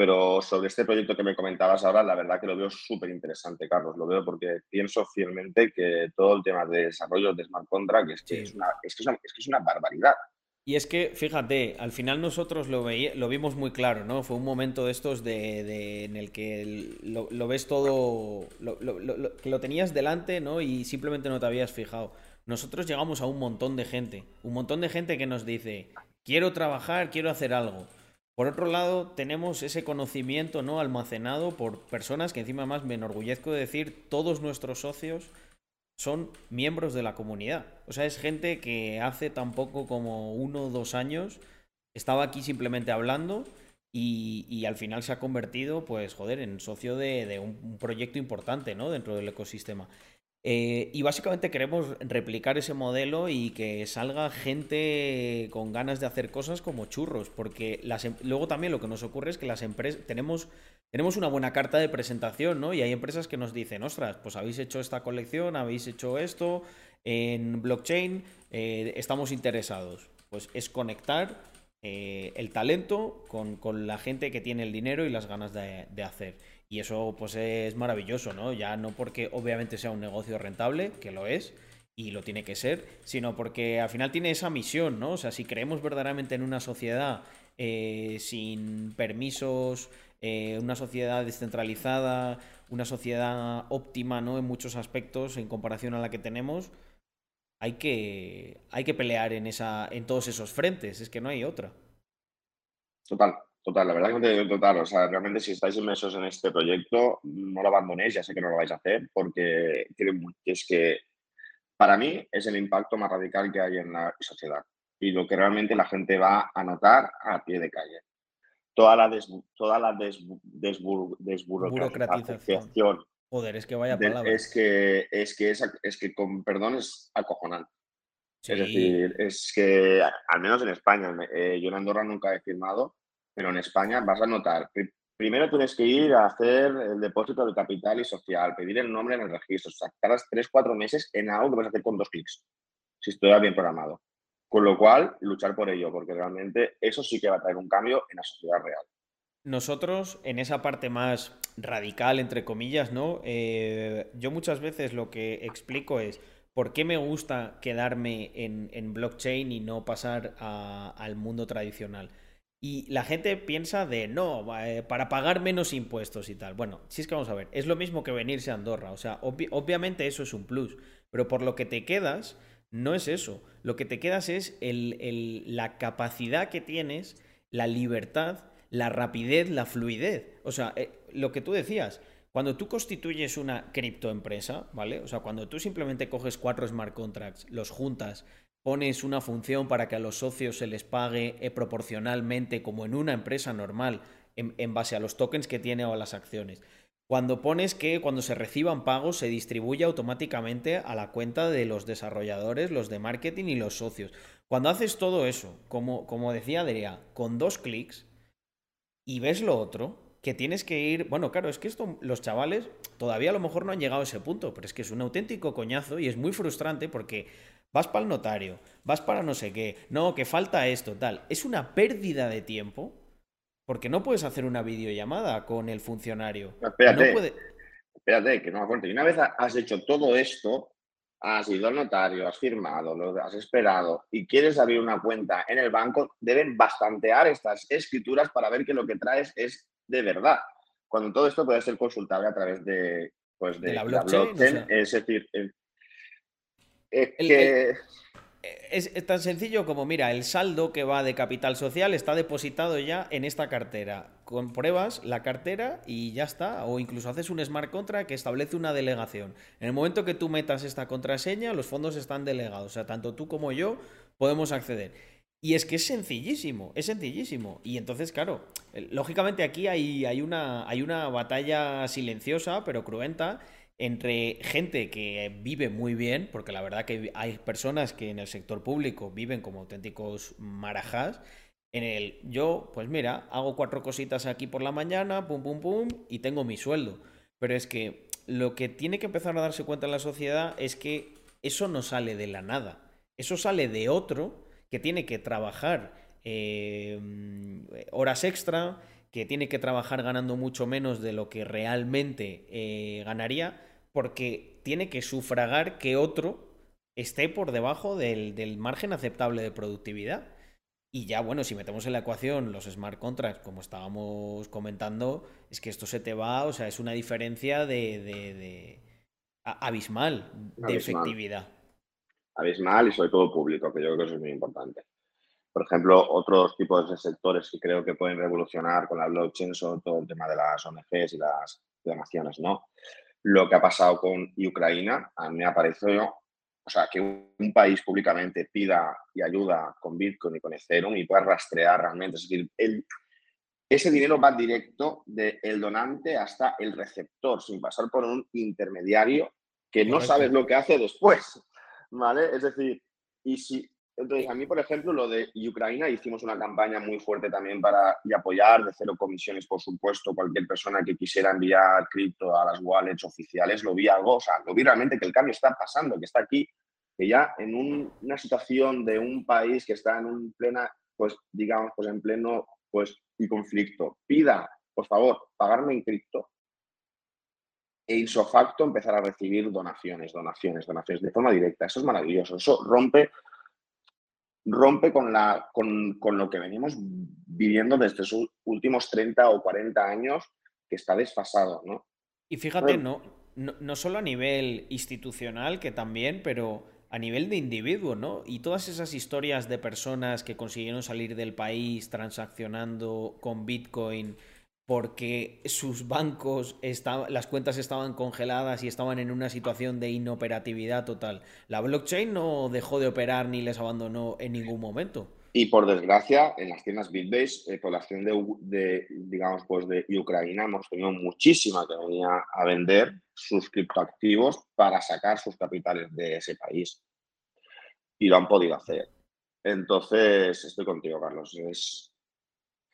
[SPEAKER 2] Pero sobre este proyecto que me comentabas ahora, la verdad que lo veo súper interesante, Carlos. Lo veo porque pienso fielmente que todo el tema de desarrollo de Smart Contract es que, es, una, es, que es, una, barbaridad.
[SPEAKER 1] Y es que, fíjate, al final nosotros lo, lo vimos muy claro, ¿no? Fue un momento de estos de, en el que lo, ves todo, que lo tenías delante, ¿no? Y simplemente no te habías fijado. Nosotros llegamos a un montón de gente, un montón de gente que nos dice, quiero trabajar, quiero hacer algo. Por otro lado, tenemos ese conocimiento no almacenado por personas que encima más me enorgullezco de decir, todos nuestros socios son miembros de la comunidad. O sea, es gente que hace tan poco como uno o dos años estaba aquí simplemente hablando y, al final se ha convertido, pues, joder, en socio de, un, un, proyecto importante, ¿no? Dentro del ecosistema. Eh, y básicamente queremos replicar ese modelo y que salga gente con ganas de hacer cosas como churros, porque em, luego también lo que nos ocurre es que las empresas tenemos, tenemos una buena carta de presentación, ¿no? Y hay empresas que nos dicen, ostras, pues habéis hecho esta colección, habéis hecho esto en blockchain, eh, estamos interesados. Pues es conectar eh, el talento con, la gente que tiene el dinero y las ganas de, de hacer. Y eso pues es maravilloso, ¿no? Ya no porque obviamente sea un negocio rentable, que lo es, y lo tiene que ser, sino porque al final tiene esa misión, ¿no? O sea, si creemos verdaderamente en una sociedad eh, sin permisos, eh, una sociedad descentralizada, una sociedad óptima, ¿no? En muchos aspectos en comparación a la que tenemos, hay que, hay que pelear en, esa, en todos esos frentes, es que no hay otra.
[SPEAKER 2] Total. Total, la verdad que no te digo total. O sea, realmente si estáis inmersos en este proyecto, no lo abandonéis, ya sé que no lo vais a hacer, porque es que para mí es el impacto más radical que hay en la sociedad y lo que realmente la gente va a notar a pie de calle. Toda la, toda la desburocratización.
[SPEAKER 1] Joder, es que vaya palabra.
[SPEAKER 2] Es que, es que, es, es que con perdón es acojonante. Es decir, es que, al menos en España, eh, yo en Andorra nunca he firmado, pero en España vas a notar, primero tienes que ir a hacer el depósito de capital y social, pedir el nombre en el registro, tardas tres, cuatro meses en algo que vas a hacer con dos clics, si estuviera bien programado. Con lo cual, luchar por ello, porque realmente eso sí que va a traer un cambio en la sociedad real.
[SPEAKER 1] Nosotros, en esa parte más radical, entre comillas, ¿no? Eh, yo muchas veces lo que explico es ¿Por qué me gusta quedarme en, blockchain y no pasar al mundo tradicional? Y la gente piensa de no, eh, para pagar menos impuestos y tal. Bueno, si es que vamos a ver, es lo mismo que venirse a Andorra. O sea, obviamente eso es un plus. Pero por lo que te quedas, no es eso. Lo que te quedas es la capacidad que tienes, la libertad, la rapidez, la fluidez. O sea, eh, lo que tú decías, cuando tú constituyes una criptoempresa, ¿vale? O sea, cuando tú simplemente coges cuatro smart contracts, los juntas, pones una función para que a los socios se les pague eh, proporcionalmente como en una empresa normal, en, base a los tokens que tiene o a las acciones. Cuando pones que cuando se reciban pagos se distribuye automáticamente a la cuenta de los desarrolladores, los de marketing y los socios. Cuando haces todo eso, como, como decía Adrià, con dos clics y ves lo otro, que tienes que ir. Bueno, claro, es que esto, los chavales todavía a lo mejor no han llegado a ese punto, pero es que es un auténtico coñazo y es muy frustrante porque vas para el notario, vas para no sé qué, no, que falta esto, tal. Es una pérdida de tiempo porque no puedes hacer una videollamada con el funcionario.
[SPEAKER 2] espérate, espérate, que no me acuerdo. Y una vez has hecho todo esto, has ido al notario, has firmado, lo has esperado y quieres abrir una cuenta en el banco, deben bastantear estas escrituras para ver que lo que traes es de verdad. Cuando todo esto puede ser consultable a través de, pues de, la blockchain. es decir,
[SPEAKER 1] es que... Es tan sencillo como, mira, el saldo que va de capital social está depositado ya en esta cartera. Compruebas la cartera y ya está. O incluso haces un smart contract que establece una delegación. En el momento que tú metas esta contraseña, los fondos están delegados. O sea, tanto tú como yo podemos acceder. Y es que es sencillísimo, es sencillísimo. Y entonces, claro, lógicamente aquí hay, hay, una, hay una batalla silenciosa, pero cruenta, entre gente que vive muy bien, porque la verdad que hay personas que en el sector público viven como auténticos marajás. En el yo, pues mira, hago cuatro cositas aquí por la mañana, pum, pum, pum, y tengo mi sueldo. Pero es que lo que tiene que empezar a darse cuenta en la sociedad es que eso no sale de la nada. Eso sale de otro que tiene que trabajar em, horas extra, que tiene que trabajar ganando mucho menos de lo que realmente eh, ganaría, porque tiene que sufragar que otro esté por debajo del, del, margen aceptable de productividad. Y ya, bueno, si metemos en la ecuación los smart contracts, como estábamos comentando, es que esto se te va, o sea, es una diferencia de, de, abismal de efectividad
[SPEAKER 2] abismal y sobre todo público, que yo creo que eso es muy importante. Por ejemplo, otros tipos de sectores que creo que pueden revolucionar con la blockchain son todo el tema de las ONGs y las donaciones, ¿no? Lo que ha pasado con Ucrania, a mí me ha parecido, o sea, que un país públicamente pida y ayuda con Bitcoin y con Ethereum y pueda rastrear realmente, es decir, ese dinero va directo del donante hasta el receptor, sin pasar por un intermediario que no sabes lo que hace después. ¿vale? Es decir, y si, entonces a mí, por ejemplo, lo de Ucrania, hicimos una campaña muy fuerte también para y apoyar, de cero comisiones, por supuesto, cualquier persona que quisiera enviar cripto a las wallets oficiales, lo vi algo, o sea, lo vi realmente que el cambio está pasando, que está aquí, que ya en una situación de un país que está en un plena, pues digamos, pues en pleno, pues, y conflicto, pida, por favor, pagarme en cripto, e ipso facto empezar a recibir donaciones, donaciones, donaciones de forma directa. Eso es maravilloso. Eso rompe, rompe con, la, con, lo que venimos viviendo desde sus últimos 30 o 40 años, que está desfasado, ¿no?
[SPEAKER 1] Y fíjate, no, no, no solo a nivel institucional, que también, pero a nivel de individuo, ¿no? Y todas esas historias de personas que consiguieron salir del país transaccionando con Bitcoin porque sus bancos, estaban, las cuentas estaban congeladas y estaban en una situación de inoperatividad total. La blockchain no dejó de operar ni les abandonó en ningún momento.
[SPEAKER 2] Y por desgracia, en las tiendas Bitbase, eh, con la acción de, digamos, pues de Ucrania, hemos tenido muchísima que venía a vender sus criptoactivos para sacar sus capitales de ese país. y lo han podido hacer. Entonces, estoy contigo, Carlos. Es,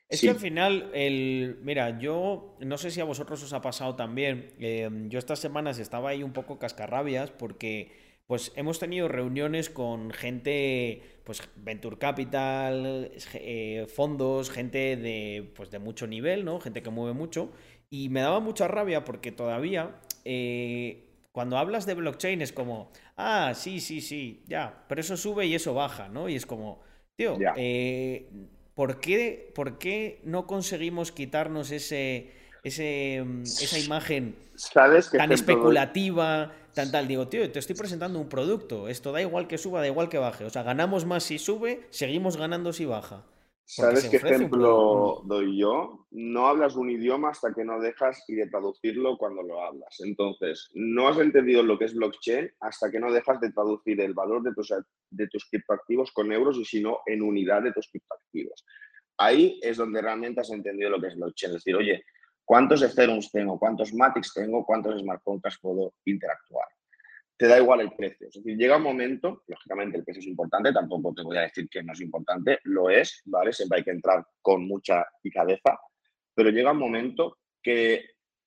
[SPEAKER 1] es que al final, el, mira, yo no sé si a vosotros os ha pasado también. Em, yo estas semanas estaba ahí un poco cascarrabias porque pues hemos tenido reuniones con gente, pues Venture Capital, eh, fondos, gente de, pues, de mucho nivel, ¿no? Gente que mueve mucho. Y me daba mucha rabia porque todavía, eh, cuando hablas de blockchain es como, ah, sí, sí, sí, ya, pero eso sube y eso baja, ¿no? Y es como, tío, eh, ¿por, qué, ¿por qué no conseguimos quitarnos ese, ese, mm, esa imagen tan especulativa? tan tal. Digo, tío, te estoy presentando un producto. Esto da igual que suba, da igual que baje. O sea, ganamos más si sube, seguimos ganando si baja.
[SPEAKER 2] ¿Sabes qué ejemplo doy yo? No hablas un idioma hasta que no dejas y de traducirlo cuando lo hablas. Entonces, no has entendido lo que es blockchain hasta que no dejas de traducir el valor de tus, de tus criptoactivos con euros y si no en unidad de tus criptoactivos. Ahí es donde realmente has entendido lo que es blockchain. Es decir, oye, ¿Cuántos Ethereum tengo? ¿Cuántos Matrix tengo? ¿Cuántos smart contracts puedo interactuar? Te da igual el precio. Es decir, llega un momento, lógicamente el precio es importante, tampoco te voy a decir que no es importante, lo es, ¿vale? Siempre hay que entrar con mucha cabeza, pero llega un momento que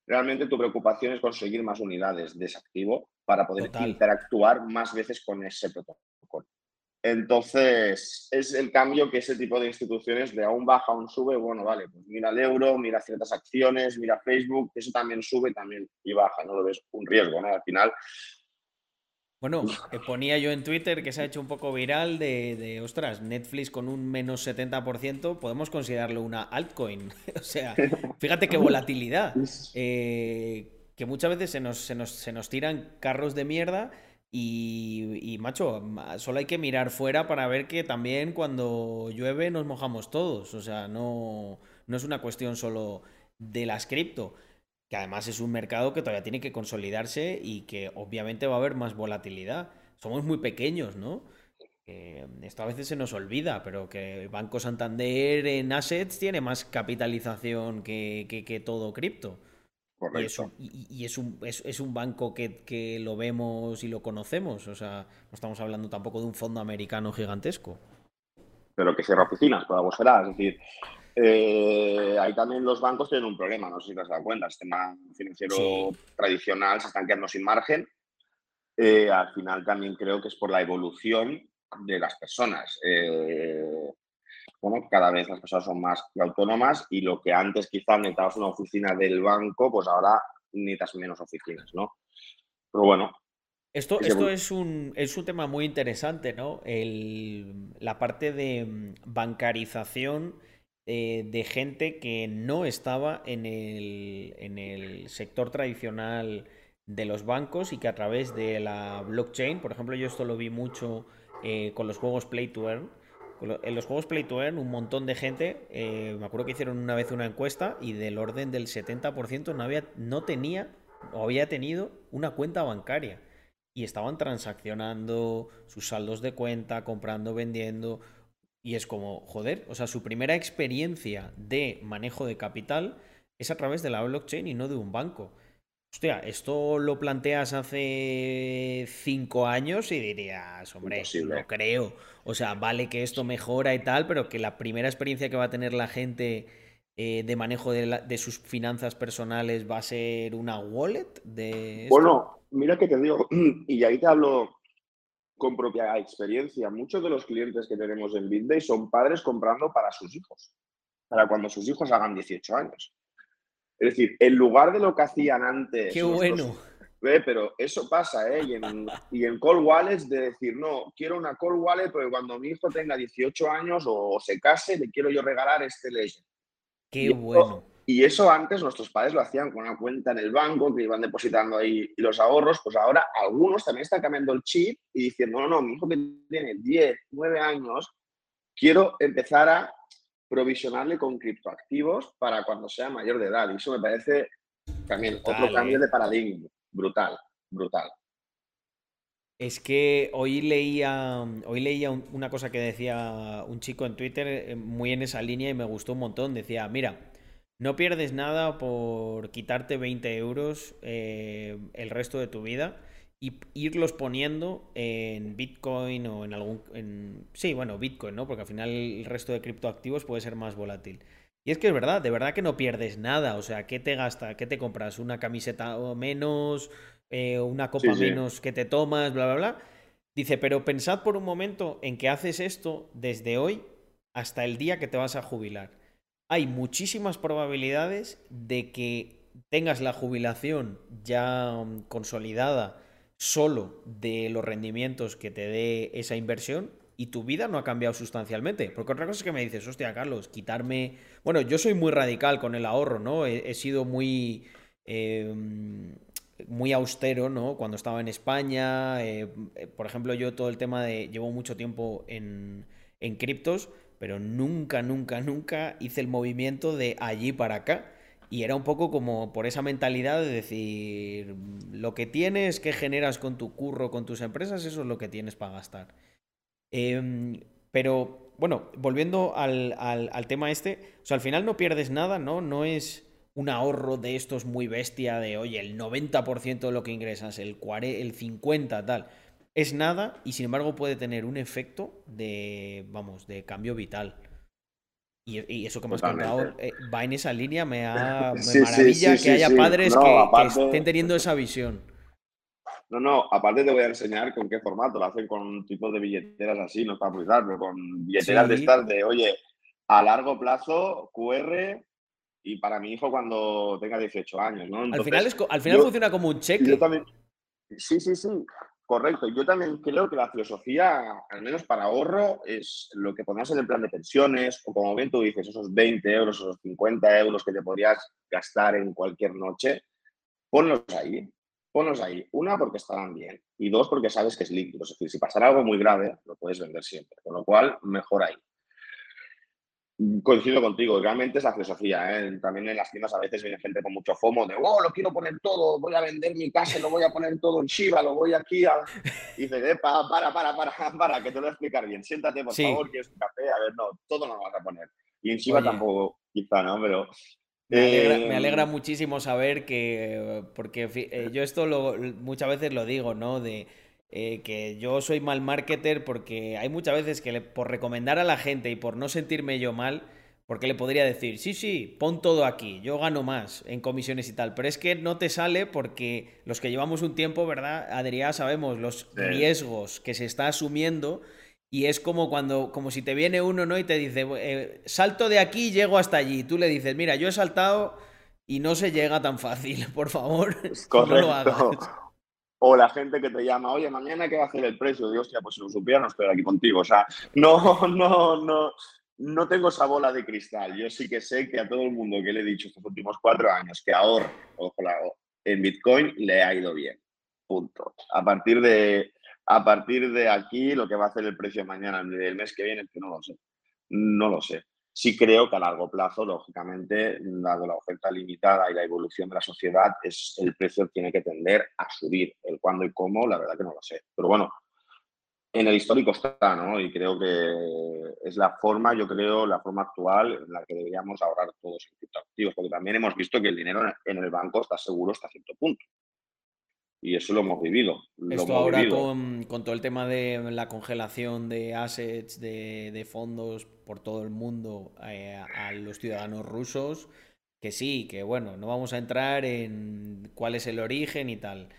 [SPEAKER 2] realmente tu preocupación es conseguir más unidades de ese activo para poder interactuar más veces con ese protocolo. Entonces, es el cambio que ese tipo de instituciones de aún baja, aún sube, bueno, vale, pues mira el euro, mira ciertas acciones, mira Facebook, eso también sube también y baja, no lo ves un riesgo, ¿no? Al final...
[SPEAKER 1] Bueno, ponía yo en Twitter que se ha hecho un poco viral de, de ostras, Netflix con un menos 70%, podemos considerarlo una altcoin. o sea, fíjate qué volatilidad. Eh, que muchas veces se nos, se, nos, se nos tiran carros de mierda y, macho, solo hay que mirar fuera para ver que también cuando llueve nos mojamos todos. O sea, no, no es una cuestión solo de las cripto, que además es un mercado que todavía tiene que consolidarse y que obviamente va a haber más volatilidad. Somos muy pequeños, ¿no? esto a veces se nos olvida, pero que el Banco Santander en assets tiene más capitalización que, que todo cripto. Y, es un, y, es, un, es, un, banco que, lo vemos y lo conocemos. O sea, no estamos hablando tampoco de un fondo americano gigantesco.
[SPEAKER 2] Pero que cierra oficinas, por algo será. Es decir, eh, ahí también los bancos tienen un problema, no sé si te has dado cuenta. El sistema financiero tradicional se están quedando sin margen. Eh, al final también creo que es por la evolución de las personas. Eh, bueno, cada vez las personas son más autónomas y lo que antes quizás necesitabas una oficina del banco, pues ahora necesitas menos oficinas, ¿no? Pero bueno.
[SPEAKER 1] Esto, esto es, un, es un tema muy interesante, ¿no? El, la parte de mm, bancarización eh, de gente que no estaba en el, en el sector tradicional de los bancos y que a través de la blockchain, por ejemplo, yo esto lo vi mucho eh, con los juegos Play to Earn, en los juegos Play to Earn, un montón de gente, eh, me acuerdo que hicieron una vez una encuesta y del orden del 70% no, había, no tenía o había tenido una cuenta bancaria. Y estaban transaccionando sus saldos de cuenta, comprando, vendiendo. Y es como, joder, o sea, su primera experiencia de manejo de capital es a través de la blockchain y no de un banco. Hostia, esto lo planteas hace cinco años y dirías, hombre, no creo. O sea, vale que esto mejora y tal, pero que la primera experiencia que va a tener la gente eh, de manejo de, sus finanzas personales va a ser una wallet de.
[SPEAKER 2] Bueno, mira que te digo, y ahí te hablo con propia experiencia. Muchos de los clientes que tenemos en BitDay son padres comprando para sus hijos, para cuando sus hijos hagan 18 años. Es decir, en lugar de lo que hacían antes.
[SPEAKER 1] Qué bueno.
[SPEAKER 2] Pero eso pasa, ¿eh? Y en, y en call wallets de decir, no, quiero una call wallet porque cuando mi hijo tenga 18 años o, se case, le quiero yo regalar este Legend.
[SPEAKER 1] Qué bueno.
[SPEAKER 2] Y eso antes nuestros padres lo hacían con una cuenta en el banco, que iban depositando ahí los ahorros, pues ahora algunos también están cambiando el chip y diciendo, no, no, mi hijo que tiene 10, 9 años, quiero empezar a provisionarle con criptoactivos para cuando sea mayor de edad. Y eso me parece también otro cambio ¿eh? de paradigma. Brutal, brutal.
[SPEAKER 1] Es que hoy leía, hoy leía una cosa que decía un chico en Twitter eh, muy en esa línea y me gustó un montón. Decía, mira, no pierdes nada por quitarte 20 euros eh, el resto de tu vida y irlos poniendo en Bitcoin o en algún... En, sí, bueno, Bitcoin, ¿no? Porque al final el resto de criptoactivos puede ser más volátil. Y es que es verdad, de verdad que no pierdes nada. O sea, ¿qué te gasta? ¿Qué te compras? ¿Una camiseta o menos? Eh, ¿Una copa menos que te tomas? Bla, bla, bla. Dice, pero pensad por un momento en que haces esto desde hoy hasta el día que te vas a jubilar. Hay muchísimas probabilidades de que tengas la jubilación ya mm, consolidada solo de los rendimientos que te dé esa inversión y tu vida no ha cambiado sustancialmente. Porque otra cosa es que me dices, hostia, Carlos, quitarme. Bueno, yo soy muy radical con el ahorro, ¿no? He, sido muy. Em, muy austero, ¿no? Cuando estaba en España. Eh, por ejemplo, yo todo el tema de. Llevo mucho tiempo en, en criptos, pero nunca, nunca, nunca hice el movimiento de allí para acá. Y era un poco como por esa mentalidad de decir, lo que tienes, qué generas con tu curro, con tus empresas, eso es lo que tienes para gastar. Em, pero bueno, volviendo al, tema este, o sea, al final no pierdes nada, ¿no? No es un ahorro de estos muy bestia de, oye, el 90% de lo que ingresas, el, el 50%, tal. Es nada y sin embargo puede tener un efecto de, vamos, de cambio vital. Y, eso que me has contado eh, va en esa línea, me, ha, maravilla que haya padres que, estén teniendo esa visión.
[SPEAKER 2] No, no, aparte te voy a enseñar con qué formato, lo hacen con un tipo de billeteras así, no está muy pero con billeteras de estas de, oye, a largo plazo, QR y para mi hijo cuando tenga 18 años, ¿no?
[SPEAKER 1] al final, al final funciona como un cheque.
[SPEAKER 2] también, sí, sí, sí. Correcto. Yo también creo que la filosofía, al menos para ahorro, es lo que ponemos en el plan de pensiones, o como bien tú dices, esos 20 euros, esos 50 euros que te podrías gastar en cualquier noche, ponlos ahí. Ponlos ahí. Una, porque estarán bien. Y dos, porque sabes que es líquido. Es decir, si pasara algo muy grave, lo puedes vender siempre. Con lo cual, mejor ahí. Coincido contigo, realmente es la filosofía. ¿eh? También en las tiendas a veces viene gente con mucho FOMO de, oh, lo quiero poner todo, voy a vender mi casa, lo voy a poner todo en Shiba, lo voy aquí a... Y dice, para, para, para, para, para, que te lo voy a explicar bien. Siéntate, por favor, que es un café. A ver, no, todo no lo vas a poner. Y en Shiba tampoco, quizá, ¿no? Pero...
[SPEAKER 1] Me alegra, eh, muchísimo saber que, porque eh, yo esto lo, muchas veces lo digo, ¿no? De eh, que yo soy mal marketer porque hay muchas veces que por recomendar a la gente y por no sentirme yo mal, porque le podría decir, sí, sí, pon todo aquí, yo gano más en comisiones y tal, pero es que no te sale porque los que llevamos un tiempo, ¿verdad? Adrián, sabemos los riesgos que se está asumiendo y es como cuando, como si te viene uno, ¿no? Y te dice, eh, salto de aquí y llego hasta allí. Tú le dices, mira, yo he saltado y no se llega tan fácil, por favor, no lo hagas.
[SPEAKER 2] O la gente que te llama, oye, mañana qué va a hacer el precio. Dios, hostia, pues si lo supiera no estoy aquí contigo. O sea, no, no, no, no tengo esa bola de cristal. Yo sí que sé que a todo el mundo que le he dicho estos últimos cuatro años que ahorre en Bitcoin le ha ido bien. Punto. A partir de, a partir de aquí, lo que va a hacer el precio mañana, el mes que viene, que no lo sé. No lo sé sí creo que a largo plazo, lógicamente, dado la oferta limitada y la evolución de la sociedad, es, el precio tiene que tender a subir. El cuándo y cómo, la verdad que no lo sé. Pero bueno, en el histórico está, ¿no? Y creo que es la forma, yo creo, la forma actual en la que deberíamos ahorrar todos en criptoactivos, porque también hemos visto que el dinero en el banco está seguro hasta cierto punto y eso lo hemos vivido.
[SPEAKER 1] Esto ahora Con, todo el tema de la congelación de assets, de, fondos por todo el mundo eh, a los ciudadanos rusos, que sí, que bueno, no vamos a entrar en cuál es el origen y tal.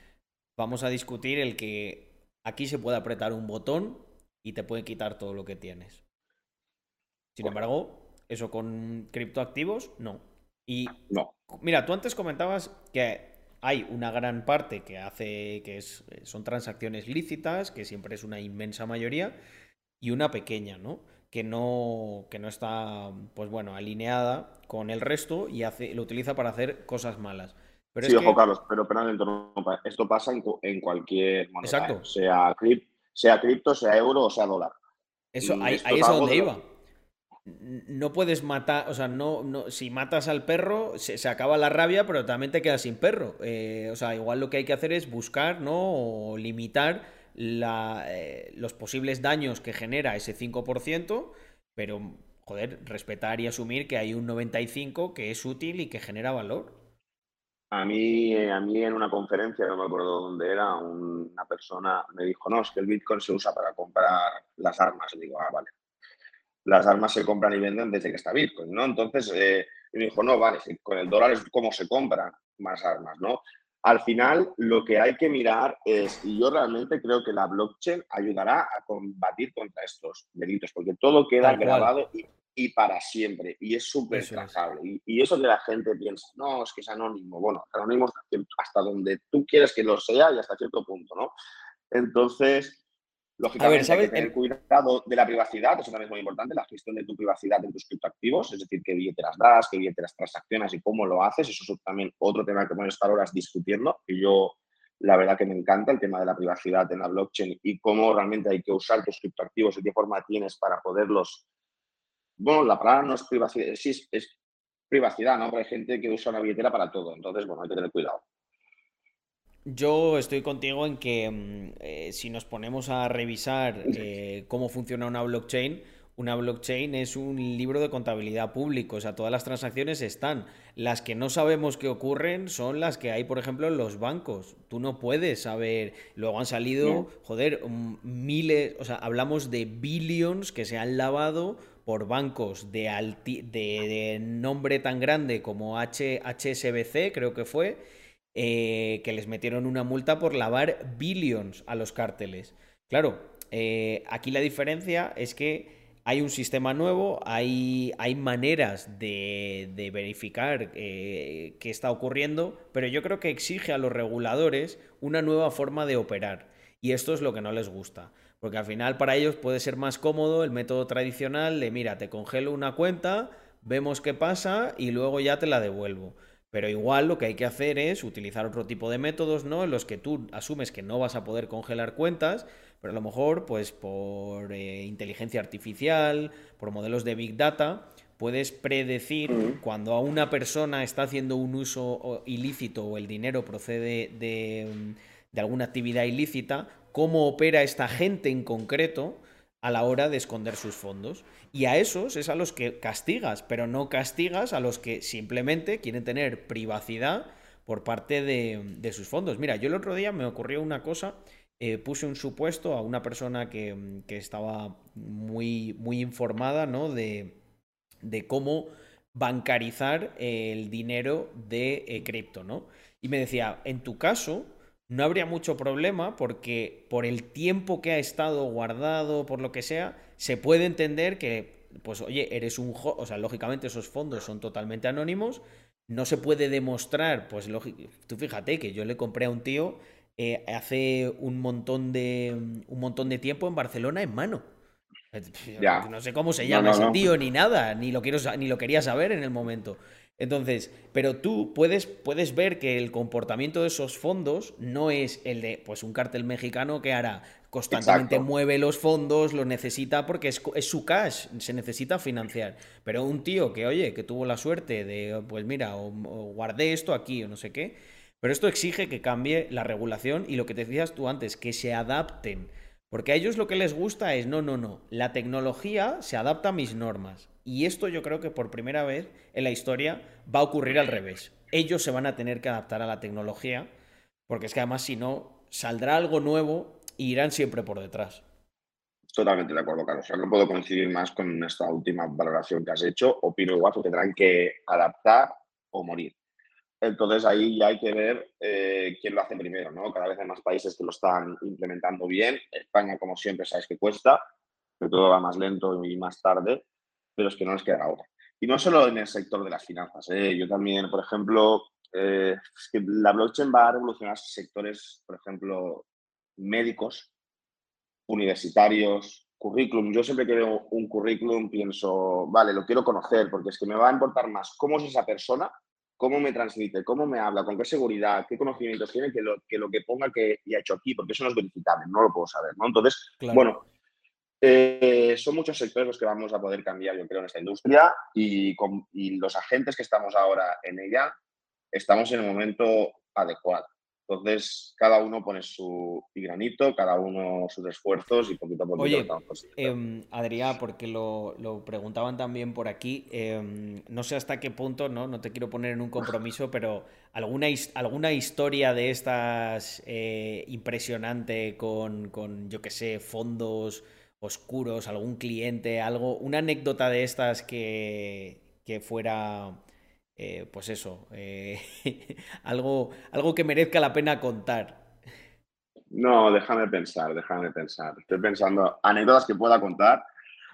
[SPEAKER 1] Vamos a discutir el que aquí se puede apretar un botón y te puede quitar todo lo que tienes. Sin embargo, eso con criptoactivos, no. Y
[SPEAKER 2] no.
[SPEAKER 1] mira, tú antes comentabas que hay una gran parte que hace que es, son transacciones lícitas, que siempre es una inmensa mayoría, y una pequeña, ¿no? Que no, que no está, pues bueno, alineada con el resto y hace, lo utiliza para hacer cosas malas.
[SPEAKER 2] Pero sí, ojo, Carlos, pero, pero esto pasa en, cualquier moneda, Exacto. sea, sea cripto, sea euro o sea dólar.
[SPEAKER 1] Eso, ahí, ahí es a donde iba no puedes matar, o sea, no, no, si matas al perro, se, acaba la rabia, pero también te quedas sin perro. Eh, o sea, igual lo que hay que hacer es buscar, ¿no? O limitar la, eh, los posibles daños que genera ese 5%, pero, joder, respetar y asumir que hay un 95% que es útil y que genera valor.
[SPEAKER 2] A mí, a mí en una conferencia, no me acuerdo dónde era, una persona me dijo, no, es que el Bitcoin se usa para comprar las armas. Y digo, ah, vale. Las armas se compran y venden desde que está Bitcoin, ¿no? Entonces, eh, me dijo, no, vale, con el dólar es como se compran más armas, ¿no? Al final, lo que hay que mirar es, y yo realmente creo que la blockchain ayudará a combatir contra estos delitos, porque todo queda grabado y y para siempre. Y es súper trazable. Y, eso que la gente piensa, no, es que es anónimo. Bueno, anónimo hasta donde tú quieres que lo sea y hasta cierto punto, ¿no? Entonces, lógicamente, hay que tener cuidado de la privacidad, eso también es muy importante, la gestión de tu privacidad en tus criptoactivos, es decir, qué billeteras das, qué billeteras transaccionas y cómo lo haces. Eso es también otro tema que podemos estar horas discutiendo. Y yo, la verdad que me encanta el tema de la privacidad en la blockchain y cómo realmente hay que usar tus criptoactivos y qué forma tienes para poderlos bueno, la palabra no es privacidad, sí es, privacidad, ¿no? Pero hay gente que usa una billetera para todo, entonces, bueno, hay que tener cuidado.
[SPEAKER 1] Yo estoy contigo en que mm, eh, si nos ponemos a revisar eh, cómo funciona una blockchain, una blockchain es un libro de contabilidad público, o sea, todas las transacciones están. Las que no sabemos que ocurren son las que hay, por ejemplo, en los bancos. Tú no puedes saber. Luego han salido, joder, mm, miles, o sea, hablamos de billions que se han lavado por bancos de, de, nombre tan grande como H HSBC, creo que fue, eh, que les metieron una multa por lavar billions a los cárteles. Claro, eh, aquí la diferencia es que hay un sistema nuevo, hay, hay maneras de, verificar eh, qué está ocurriendo, pero yo creo que exige a los reguladores una nueva forma de operar. Y esto es lo que no les gusta. Porque al final para ellos puede ser más cómodo el método tradicional de, mira, te congelo una cuenta, vemos qué pasa y luego ya te la devuelvo. Pero igual lo que hay que hacer es utilizar otro tipo de métodos, ¿no? En los que tú asumes que no vas a poder congelar cuentas, pero a lo mejor, pues por eh, inteligencia artificial, por modelos de Big Data, puedes predecir cuando a una persona está haciendo un uso ilícito o el dinero procede de, de alguna actividad ilícita, cómo opera esta gente en concreto a la hora de esconder sus fondos. Y a esos es a los que castigas, pero no castigas a los que simplemente quieren tener privacidad por parte de, sus fondos. Mira, yo el otro día me ocurrió una cosa, eh, puse un supuesto a una persona que, estaba muy, muy informada ¿no? de, de cómo bancarizar el dinero de eh, cripto, ¿no? Y me decía, en tu caso, no habría mucho problema porque por el tiempo que ha estado guardado, por lo que sea, se puede entender que, pues oye, eres un... O sea, lógicamente esos fondos son totalmente anónimos, no se puede demostrar, pues tú fíjate que yo le compré a un tío eh, hace un montón, de, un montón de tiempo en Barcelona en mano. No sé cómo se llama ese tío ni nada, ni lo, quiero, ni lo quería saber en el momento. Entonces, pero tú puedes, puedes ver que el comportamiento de esos fondos no es el de pues un cartel mexicano que hará constantemente mueve los fondos, los necesita porque es, su cash, se necesita financiar. Pero un tío que, oye, que tuvo la suerte de, pues mira, o, guardé esto aquí o no sé qué. Pero esto exige que cambie la regulación y lo que te decías tú antes, que se adapten. Porque a ellos lo que les gusta es, no, no, no, la tecnología se adapta a mis normas. Y esto yo creo que por primera vez en la historia va a ocurrir al revés. Ellos se van a tener que adaptar a la tecnología, porque es que además si no, saldrá algo nuevo irán siempre por detrás.
[SPEAKER 2] Totalmente de acuerdo, Carlos. no puedo coincidir más con esta última valoración que has hecho. Opino igual que tendrán que adaptar o morir. Entonces ahí ya hay que ver eh, quién lo hace primero, ¿no? Cada vez hay más países que lo están implementando bien. España, como siempre, sabes que cuesta, que todo va más lento y más tarde pero es que no les queda otra. Y no solo en el sector de las finanzas. ¿eh? Yo también, por ejemplo, eh, la blockchain va a revolucionar sectores, por ejemplo, médicos, universitarios, currículum. Yo siempre que veo un currículum pienso, vale, lo quiero conocer porque es que me va a importar más cómo es esa persona, cómo me transmite, cómo me habla, con qué seguridad, qué conocimientos tiene que lo que, lo que ponga que ha hecho aquí, porque eso no es verificable, no lo puedo saber, ¿no? Entonces, bueno, eh, son muchos sectores los que vamos a poder cambiar, yo creo, en esta industria y, con, los agentes que estamos ahora en ella, estamos en el momento adecuado. Entonces, cada uno pone su granito, cada uno sus esfuerzos y poquito a poquito.
[SPEAKER 1] Oye, eh, Adrián, porque lo, preguntaban también por aquí, em, no sé hasta qué punto, ¿no? No te quiero poner en un compromiso, pero ¿alguna, alguna historia de estas eh, impresionante con, con, yo qué sé, fondos oscuros, algún cliente, algo, una anécdota de estas que, que fuera eh, pues eso, eh, algo, algo que merezca la pena contar.
[SPEAKER 2] No, déjame pensar, déjame pensar. Estoy pensando anécdotas que pueda contar.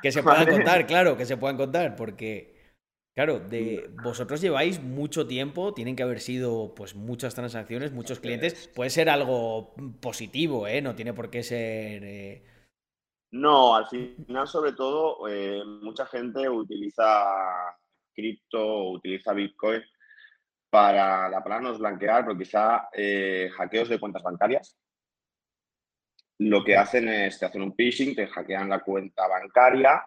[SPEAKER 1] Que se puedan contar, claro, que se puedan contar, porque, claro, de, vosotros lleváis mucho tiempo, tienen que haber sido pues muchas transacciones, muchos clientes. Puede ser algo positivo, ¿eh? No tiene por qué ser. Eh,
[SPEAKER 2] no, al final, sobre todo, mucha gente utiliza cripto o utiliza Bitcoin para la palabra blanquear, pero quizá eh, hackeos de cuentas bancarias. Lo que hacen es te hacen un phishing, te hackean la cuenta bancaria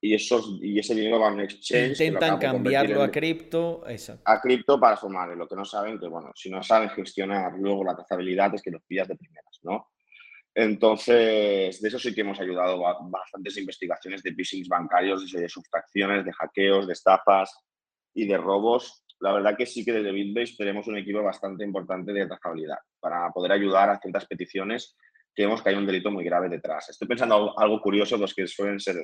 [SPEAKER 2] y, esos, y ese dinero va a un exchange.
[SPEAKER 1] Intentan cambiarlo a cripto.
[SPEAKER 2] A cripto para sumarle. Lo que no saben, que bueno, si no saben gestionar luego la trazabilidad es que los pillas de primeras, ¿no? Entonces, de eso sí que hemos ayudado a bastantes investigaciones de phishing bancarios, de sustracciones, de hackeos, de estafas y de robos. La verdad que sí que desde Bitbase tenemos un equipo bastante importante de trazabilidad para poder ayudar a ciertas peticiones que vemos que hay un delito muy grave detrás. Estoy pensando algo curioso, pues que suelen ser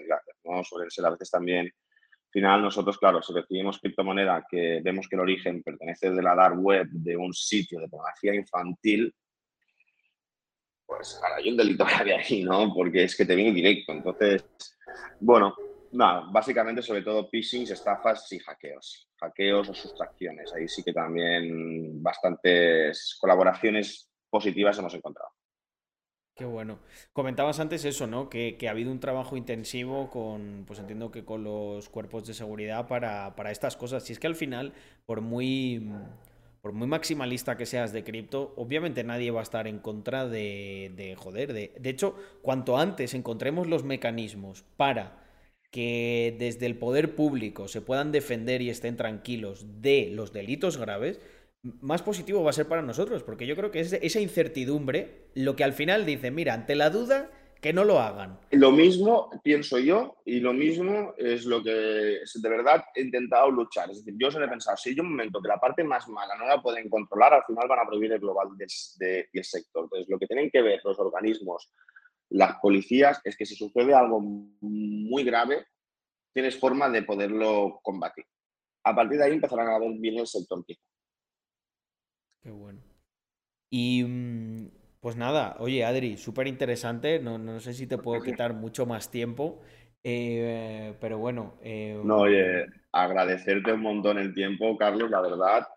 [SPEAKER 2] ¿no? Suelen ser a veces también al final nosotros, claro, si recibimos criptomoneda que vemos que el origen pertenece de la dark web de un sitio de pornografía infantil, pues hay un delito grave ahí, ¿no? Porque es que te viene directo. Entonces, bueno, nada, básicamente sobre todo phishing, estafas y hackeos. Hackeos o sustracciones. Ahí sí que también bastantes colaboraciones positivas hemos encontrado.
[SPEAKER 1] Qué bueno. Comentabas antes eso, ¿no? Que, que, ha habido un trabajo intensivo con, pues entiendo que con los cuerpos de seguridad para, para estas cosas. Y es que al final, por muy por muy maximalista que seas de cripto, obviamente nadie va a estar en contra de, de joder. De, hecho, cuanto antes encontremos los mecanismos para que desde el poder público se puedan defender y estén tranquilos de los delitos graves, más positivo va a ser para nosotros, porque yo creo que es esa incertidumbre lo que al final dice, mira, ante la duda que no lo hagan.
[SPEAKER 2] Lo mismo pienso yo y lo mismo es lo que de verdad he intentado luchar. Es decir, yo se he pensado, si hay un momento que la parte más mala no la pueden controlar, al final van a prohibir el global del, sector. Entonces, lo que tienen que ver los organismos, las policías, es que si sucede algo muy grave, tienes forma de poderlo combatir. A partir de ahí empezarán a ver bien el sector.
[SPEAKER 1] Qué bueno. Y mm, pues nada, oye Adri, súper interesante, no, no, sé si te puedo quitar mucho más tiempo, eh, pero bueno.
[SPEAKER 2] Eh, no, oye, agradecerte un montón el tiempo, Carlos, la verdad.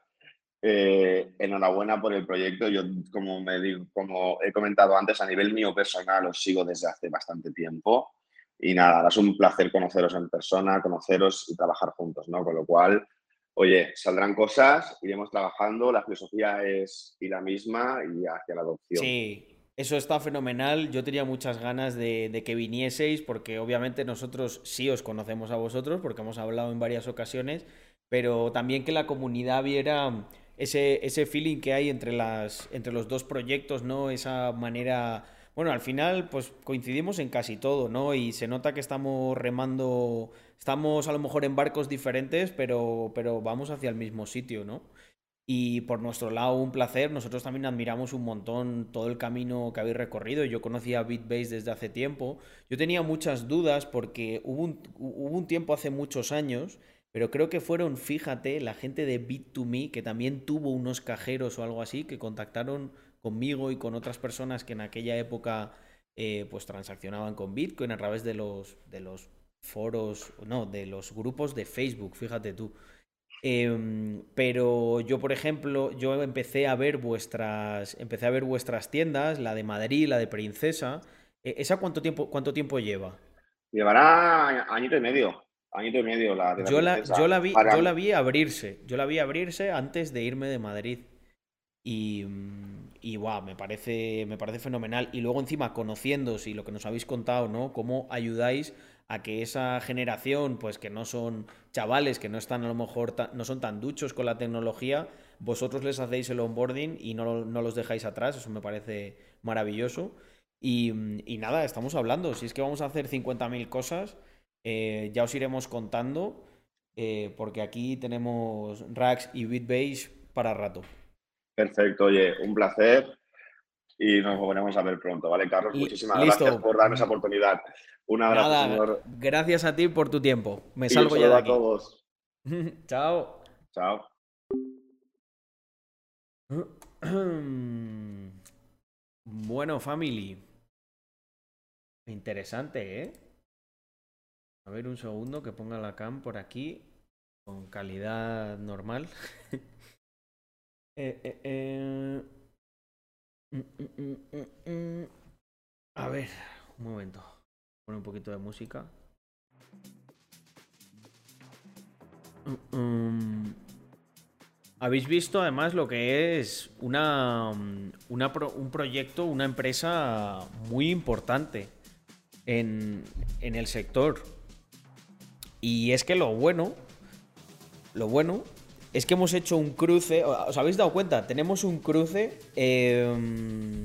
[SPEAKER 2] Eh, enhorabuena por el proyecto. Yo, como, me digo, como he comentado antes, a nivel mío personal os sigo desde hace bastante tiempo. Y nada, es un placer conoceros en persona, conoceros y trabajar juntos, ¿no? Con lo cual, oye, saldrán cosas, iremos trabajando, la filosofía es la misma y hacia la adopción.
[SPEAKER 1] Sí, eso está fenomenal. Yo tenía muchas ganas de, que vinieseis, porque obviamente nosotros sí os conocemos a vosotros, porque hemos hablado en varias ocasiones, pero también que la comunidad viera ese, ese feeling que hay entre, las, entre los dos proyectos, ¿no? Esa manera. Bueno, al final, pues coincidimos en casi todo, ¿no? Y se nota que estamos remando Estamos a lo mejor en barcos diferentes, pero, pero vamos hacia el mismo sitio, ¿no? Y por nuestro lado, un placer. Nosotros también admiramos un montón todo el camino que habéis recorrido. Yo conocía Bitbase desde hace tiempo. Yo tenía muchas dudas porque hubo un, hubo un tiempo hace muchos años, pero creo que fueron, fíjate, la gente de Bit2Me, que también tuvo unos cajeros o algo así, que contactaron conmigo y con otras personas que en aquella época eh, pues transaccionaban con Bitcoin a través de los, de los foros, no, de los grupos de Facebook, fíjate tú. Em, pero yo, por ejemplo, yo empecé a ver vuestras, empecé a ver vuestras tiendas, la de Madrid, la de Princesa. E, ¿Esa cuánto tiempo, cuánto tiempo lleva?
[SPEAKER 2] Llevará añito y medio. Añito y medio la de
[SPEAKER 1] yo, la, yo, la vi, yo la vi abrirse. Yo la vi abrirse antes de irme de Madrid. Y, y wow, me parece, me parece fenomenal. Y luego encima, conociéndoos y lo que nos habéis contado, ¿no? Cómo ayudáis a que esa generación, pues que no son chavales, que no están a lo mejor no son tan duchos con la tecnología, vosotros les hacéis el onboarding y no, no los dejáis atrás, eso me parece maravilloso. Y, y nada, estamos hablando, si es que vamos a hacer 50.000 cosas, eh, ya os iremos contando, eh, porque aquí tenemos Racks y Bitbase para rato.
[SPEAKER 2] Perfecto, oye, un placer y nos volveremos a ver pronto, ¿vale, Carlos? Muchísimas gracias por darme esa oportunidad. Un abrazo, señor.
[SPEAKER 1] Gracias a ti por tu tiempo. Me salgo ya de aquí.
[SPEAKER 2] a todos.
[SPEAKER 1] Chao.
[SPEAKER 2] Chao.
[SPEAKER 1] Bueno, family. Interesante, ¿eh? A ver un segundo que ponga la cam por aquí con calidad normal. eh, eh, eh. Mm, mm, mm, A ver, un momento. Pone un poquito de música. Habéis visto además lo que es una, un proyecto, una empresa muy importante en, en el sector. Y es que lo bueno, lo bueno es que hemos hecho un cruce. ¿Os habéis dado cuenta? Tenemos un cruce. Em,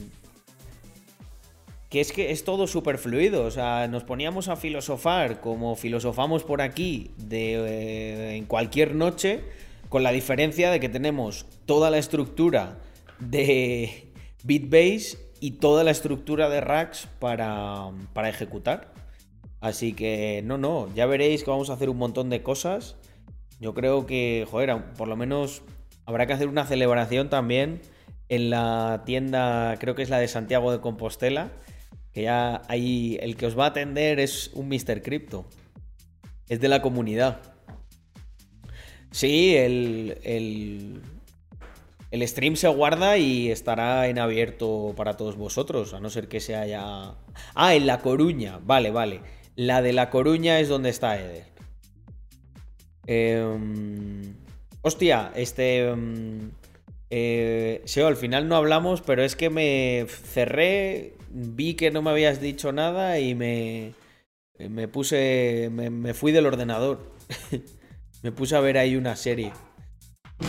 [SPEAKER 1] que es que es todo súper fluido. O sea, nos poníamos a filosofar como filosofamos por aquí de, eh, en cualquier noche, con la diferencia de que tenemos toda la estructura de Bitbase y toda la estructura de racks para, para ejecutar. Así que no, no, ya veréis que vamos a hacer un montón de cosas. Yo creo que, joder, por lo menos habrá que hacer una celebración también en la tienda, creo que es la de Santiago de Compostela, que ya ahí el que os va a atender es un Mr. Crypto. Es de la comunidad. Sí, el, el, el stream se guarda y estará en abierto para todos vosotros, a no ser que se haya... Ah, en La Coruña, vale, vale. La de La Coruña es donde está Eder. Em, hostia, este... Em, eh, Seo, al final no hablamos, pero es que me cerré, vi que no me habías dicho nada y me, me puse, me, fui del ordenador. me puse a ver ahí una serie.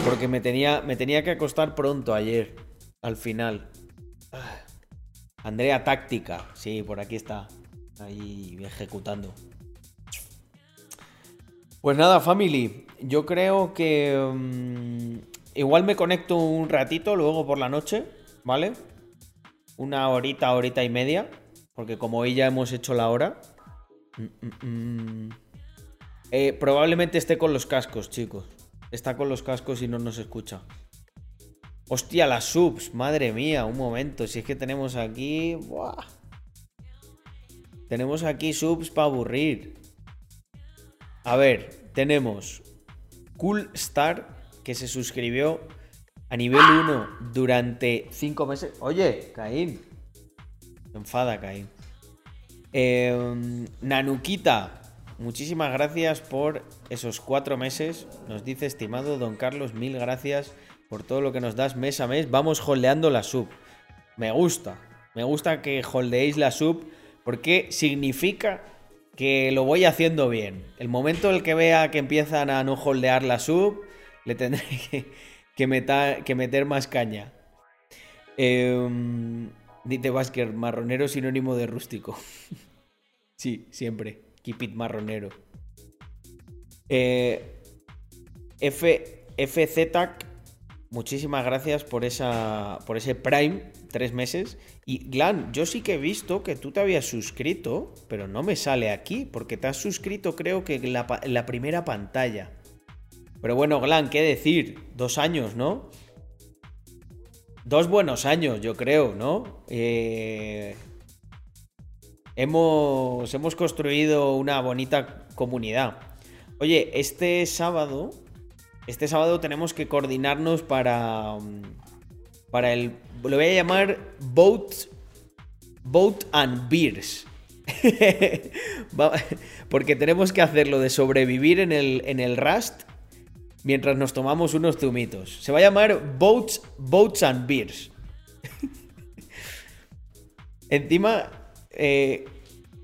[SPEAKER 1] Porque me tenía, me tenía que acostar pronto ayer, al final. Ah. Andrea Táctica, sí, por aquí está. Ahí ejecutando. Pues nada, family. Yo creo que mm, igual me conecto un ratito luego por la noche, ¿vale? Una horita, horita y media. Porque como hoy ya hemos hecho la hora. Mm, mm, eh, probablemente esté con los cascos, chicos. Está con los cascos y no nos escucha. Hostia, las subs, madre mía, un momento. Si es que tenemos aquí. Tenemos aquí subs para aburrir. A ver, tenemos Cool Star, que se suscribió a nivel 1 durante 5 meses. Oye, Caín. enfada, Caín. Em, Nanukita, muchísimas gracias por esos 4 meses. Nos dice, estimado don Carlos, mil gracias por todo lo que nos das mes a mes. Vamos holdeando la sub. Me gusta. Me gusta que holdeéis la sub porque significa que lo voy haciendo bien. El momento en el que vea que empiezan a no holdear la sub, le tendré que, meter, más caña. Eh, Dite Basker, marronero sinónimo de rústico. sí, siempre. Keep it marronero. Eh, F, FZTAC, muchísimas gracias por, por ese Prime, tres meses. Y Glan, yo sí que he visto que tú te habías suscrito, pero no me sale aquí, porque te has suscrito creo que en la, primera pantalla. Pero bueno, Glan, ¿qué decir? Dos años, ¿no? Dos buenos años, yo creo, ¿no? Eh, hemos, hemos construido una bonita comunidad. Oye, este sábado, este sábado tenemos que coordinarnos para, para el lo voy a llamar Boat, Boat and Beers. Porque tenemos que hacerlo de sobrevivir en el, en el Rust mientras nos tomamos unos zumitos. Se va a llamar Boats, Boats and Beers. Encima, eh,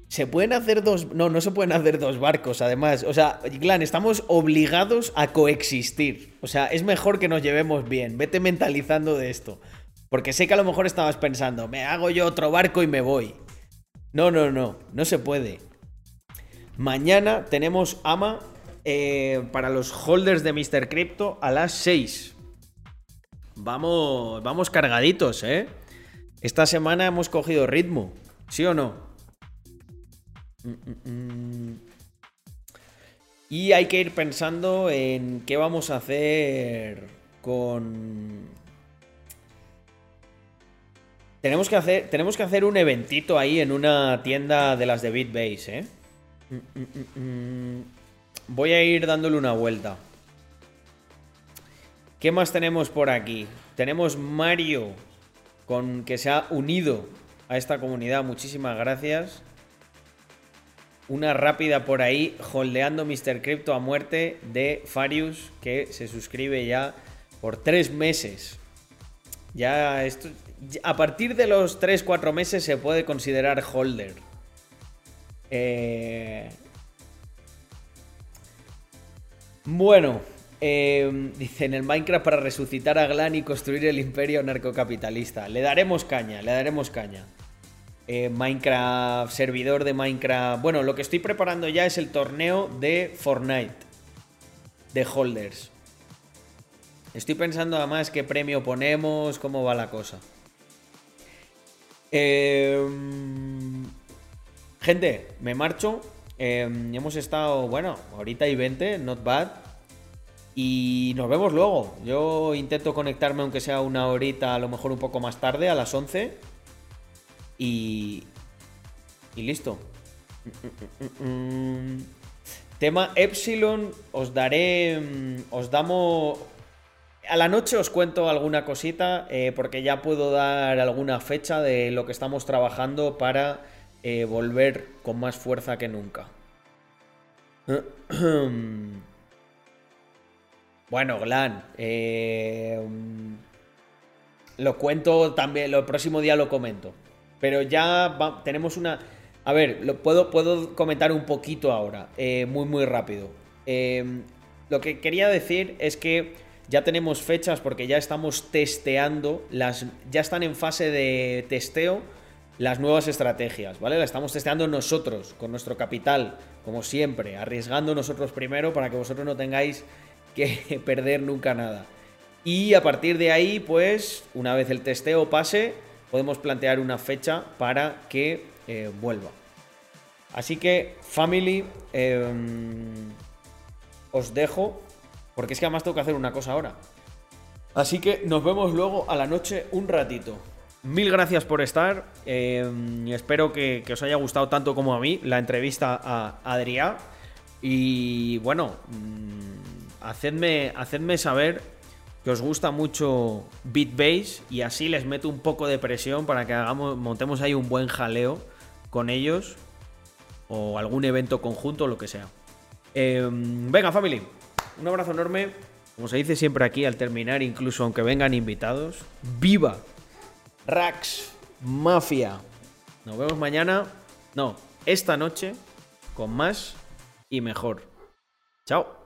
[SPEAKER 1] Se pueden hacer dos. No, no se pueden hacer dos barcos, además. O sea, Glan, estamos obligados a coexistir. O sea, es mejor que nos llevemos bien. Vete mentalizando de esto. Porque sé que a lo mejor estabas pensando, me hago yo otro barco y me voy. No, no, no, no se puede. Mañana tenemos AMA eh, para los holders de Mr. Crypto a las 6. Vamos, vamos cargaditos, ¿eh? Esta semana hemos cogido ritmo, ¿sí o no? Y hay que ir pensando en qué vamos a hacer con... Tenemos que hacer, tenemos que hacer un eventito ahí en una tienda de las de BitBase, ¿eh? Voy a ir dándole una vuelta. ¿Qué más tenemos por aquí? Tenemos Mario, con que se ha unido a esta comunidad. Muchísimas gracias. Una rápida por ahí, holdeando Mr. Crypto a muerte de Farius, que se suscribe ya por tres meses. Ya esto. A partir de los 3-4 meses se puede considerar holder. Eh, bueno, eh, dice en el Minecraft para resucitar a Glan y construir el imperio narcocapitalista. Le daremos caña, le daremos caña. Eh, Minecraft, servidor de Minecraft. Bueno, lo que estoy preparando ya es el torneo de Fortnite. De holders. Estoy pensando además qué premio ponemos, cómo va la cosa. Em, gente, me marcho. Em, hemos estado, bueno, ahorita y 20, not bad. Y nos vemos luego. Yo intento conectarme aunque sea una horita, a lo mejor un poco más tarde, a las 11. Y... Y listo. Tema Epsilon, os daré... Mm, os damos... A la noche os cuento alguna cosita, eh, porque ya puedo dar alguna fecha de lo que estamos trabajando para eh, volver con más fuerza que nunca. bueno, Glan, eh, lo cuento también, el próximo día lo comento. Pero ya tenemos una... A ver, lo puedo, puedo comentar un poquito ahora, muy muy rápido. lo que quería decir es que ya tenemos fechas porque ya estamos testeando, las, ya están en fase de testeo las nuevas estrategias, ¿vale? La estamos testeando nosotros, con nuestro capital, como siempre, arriesgando nosotros primero para que vosotros no tengáis que perder nunca nada. Y a partir de ahí, pues, una vez el testeo pase, podemos plantear una fecha para que eh, vuelva. Así que, family, em, os dejo, porque es que además tengo que hacer una cosa ahora. Así que nos vemos luego a la noche un ratito. Mil gracias por estar. Eh, espero que, os haya gustado tanto como a mí la entrevista a Adrián. Y bueno, mm, hacedme, saber que os gusta mucho BitBase y así les meto un poco de presión para que hagamos, montemos ahí un buen jaleo con ellos o algún evento conjunto o lo que sea. Eh, venga, family, un abrazo enorme. Como se dice siempre aquí al terminar, incluso aunque vengan invitados, ¡viva! Rax Mafia. Nos vemos mañana. No, esta noche con más y mejor. Chao.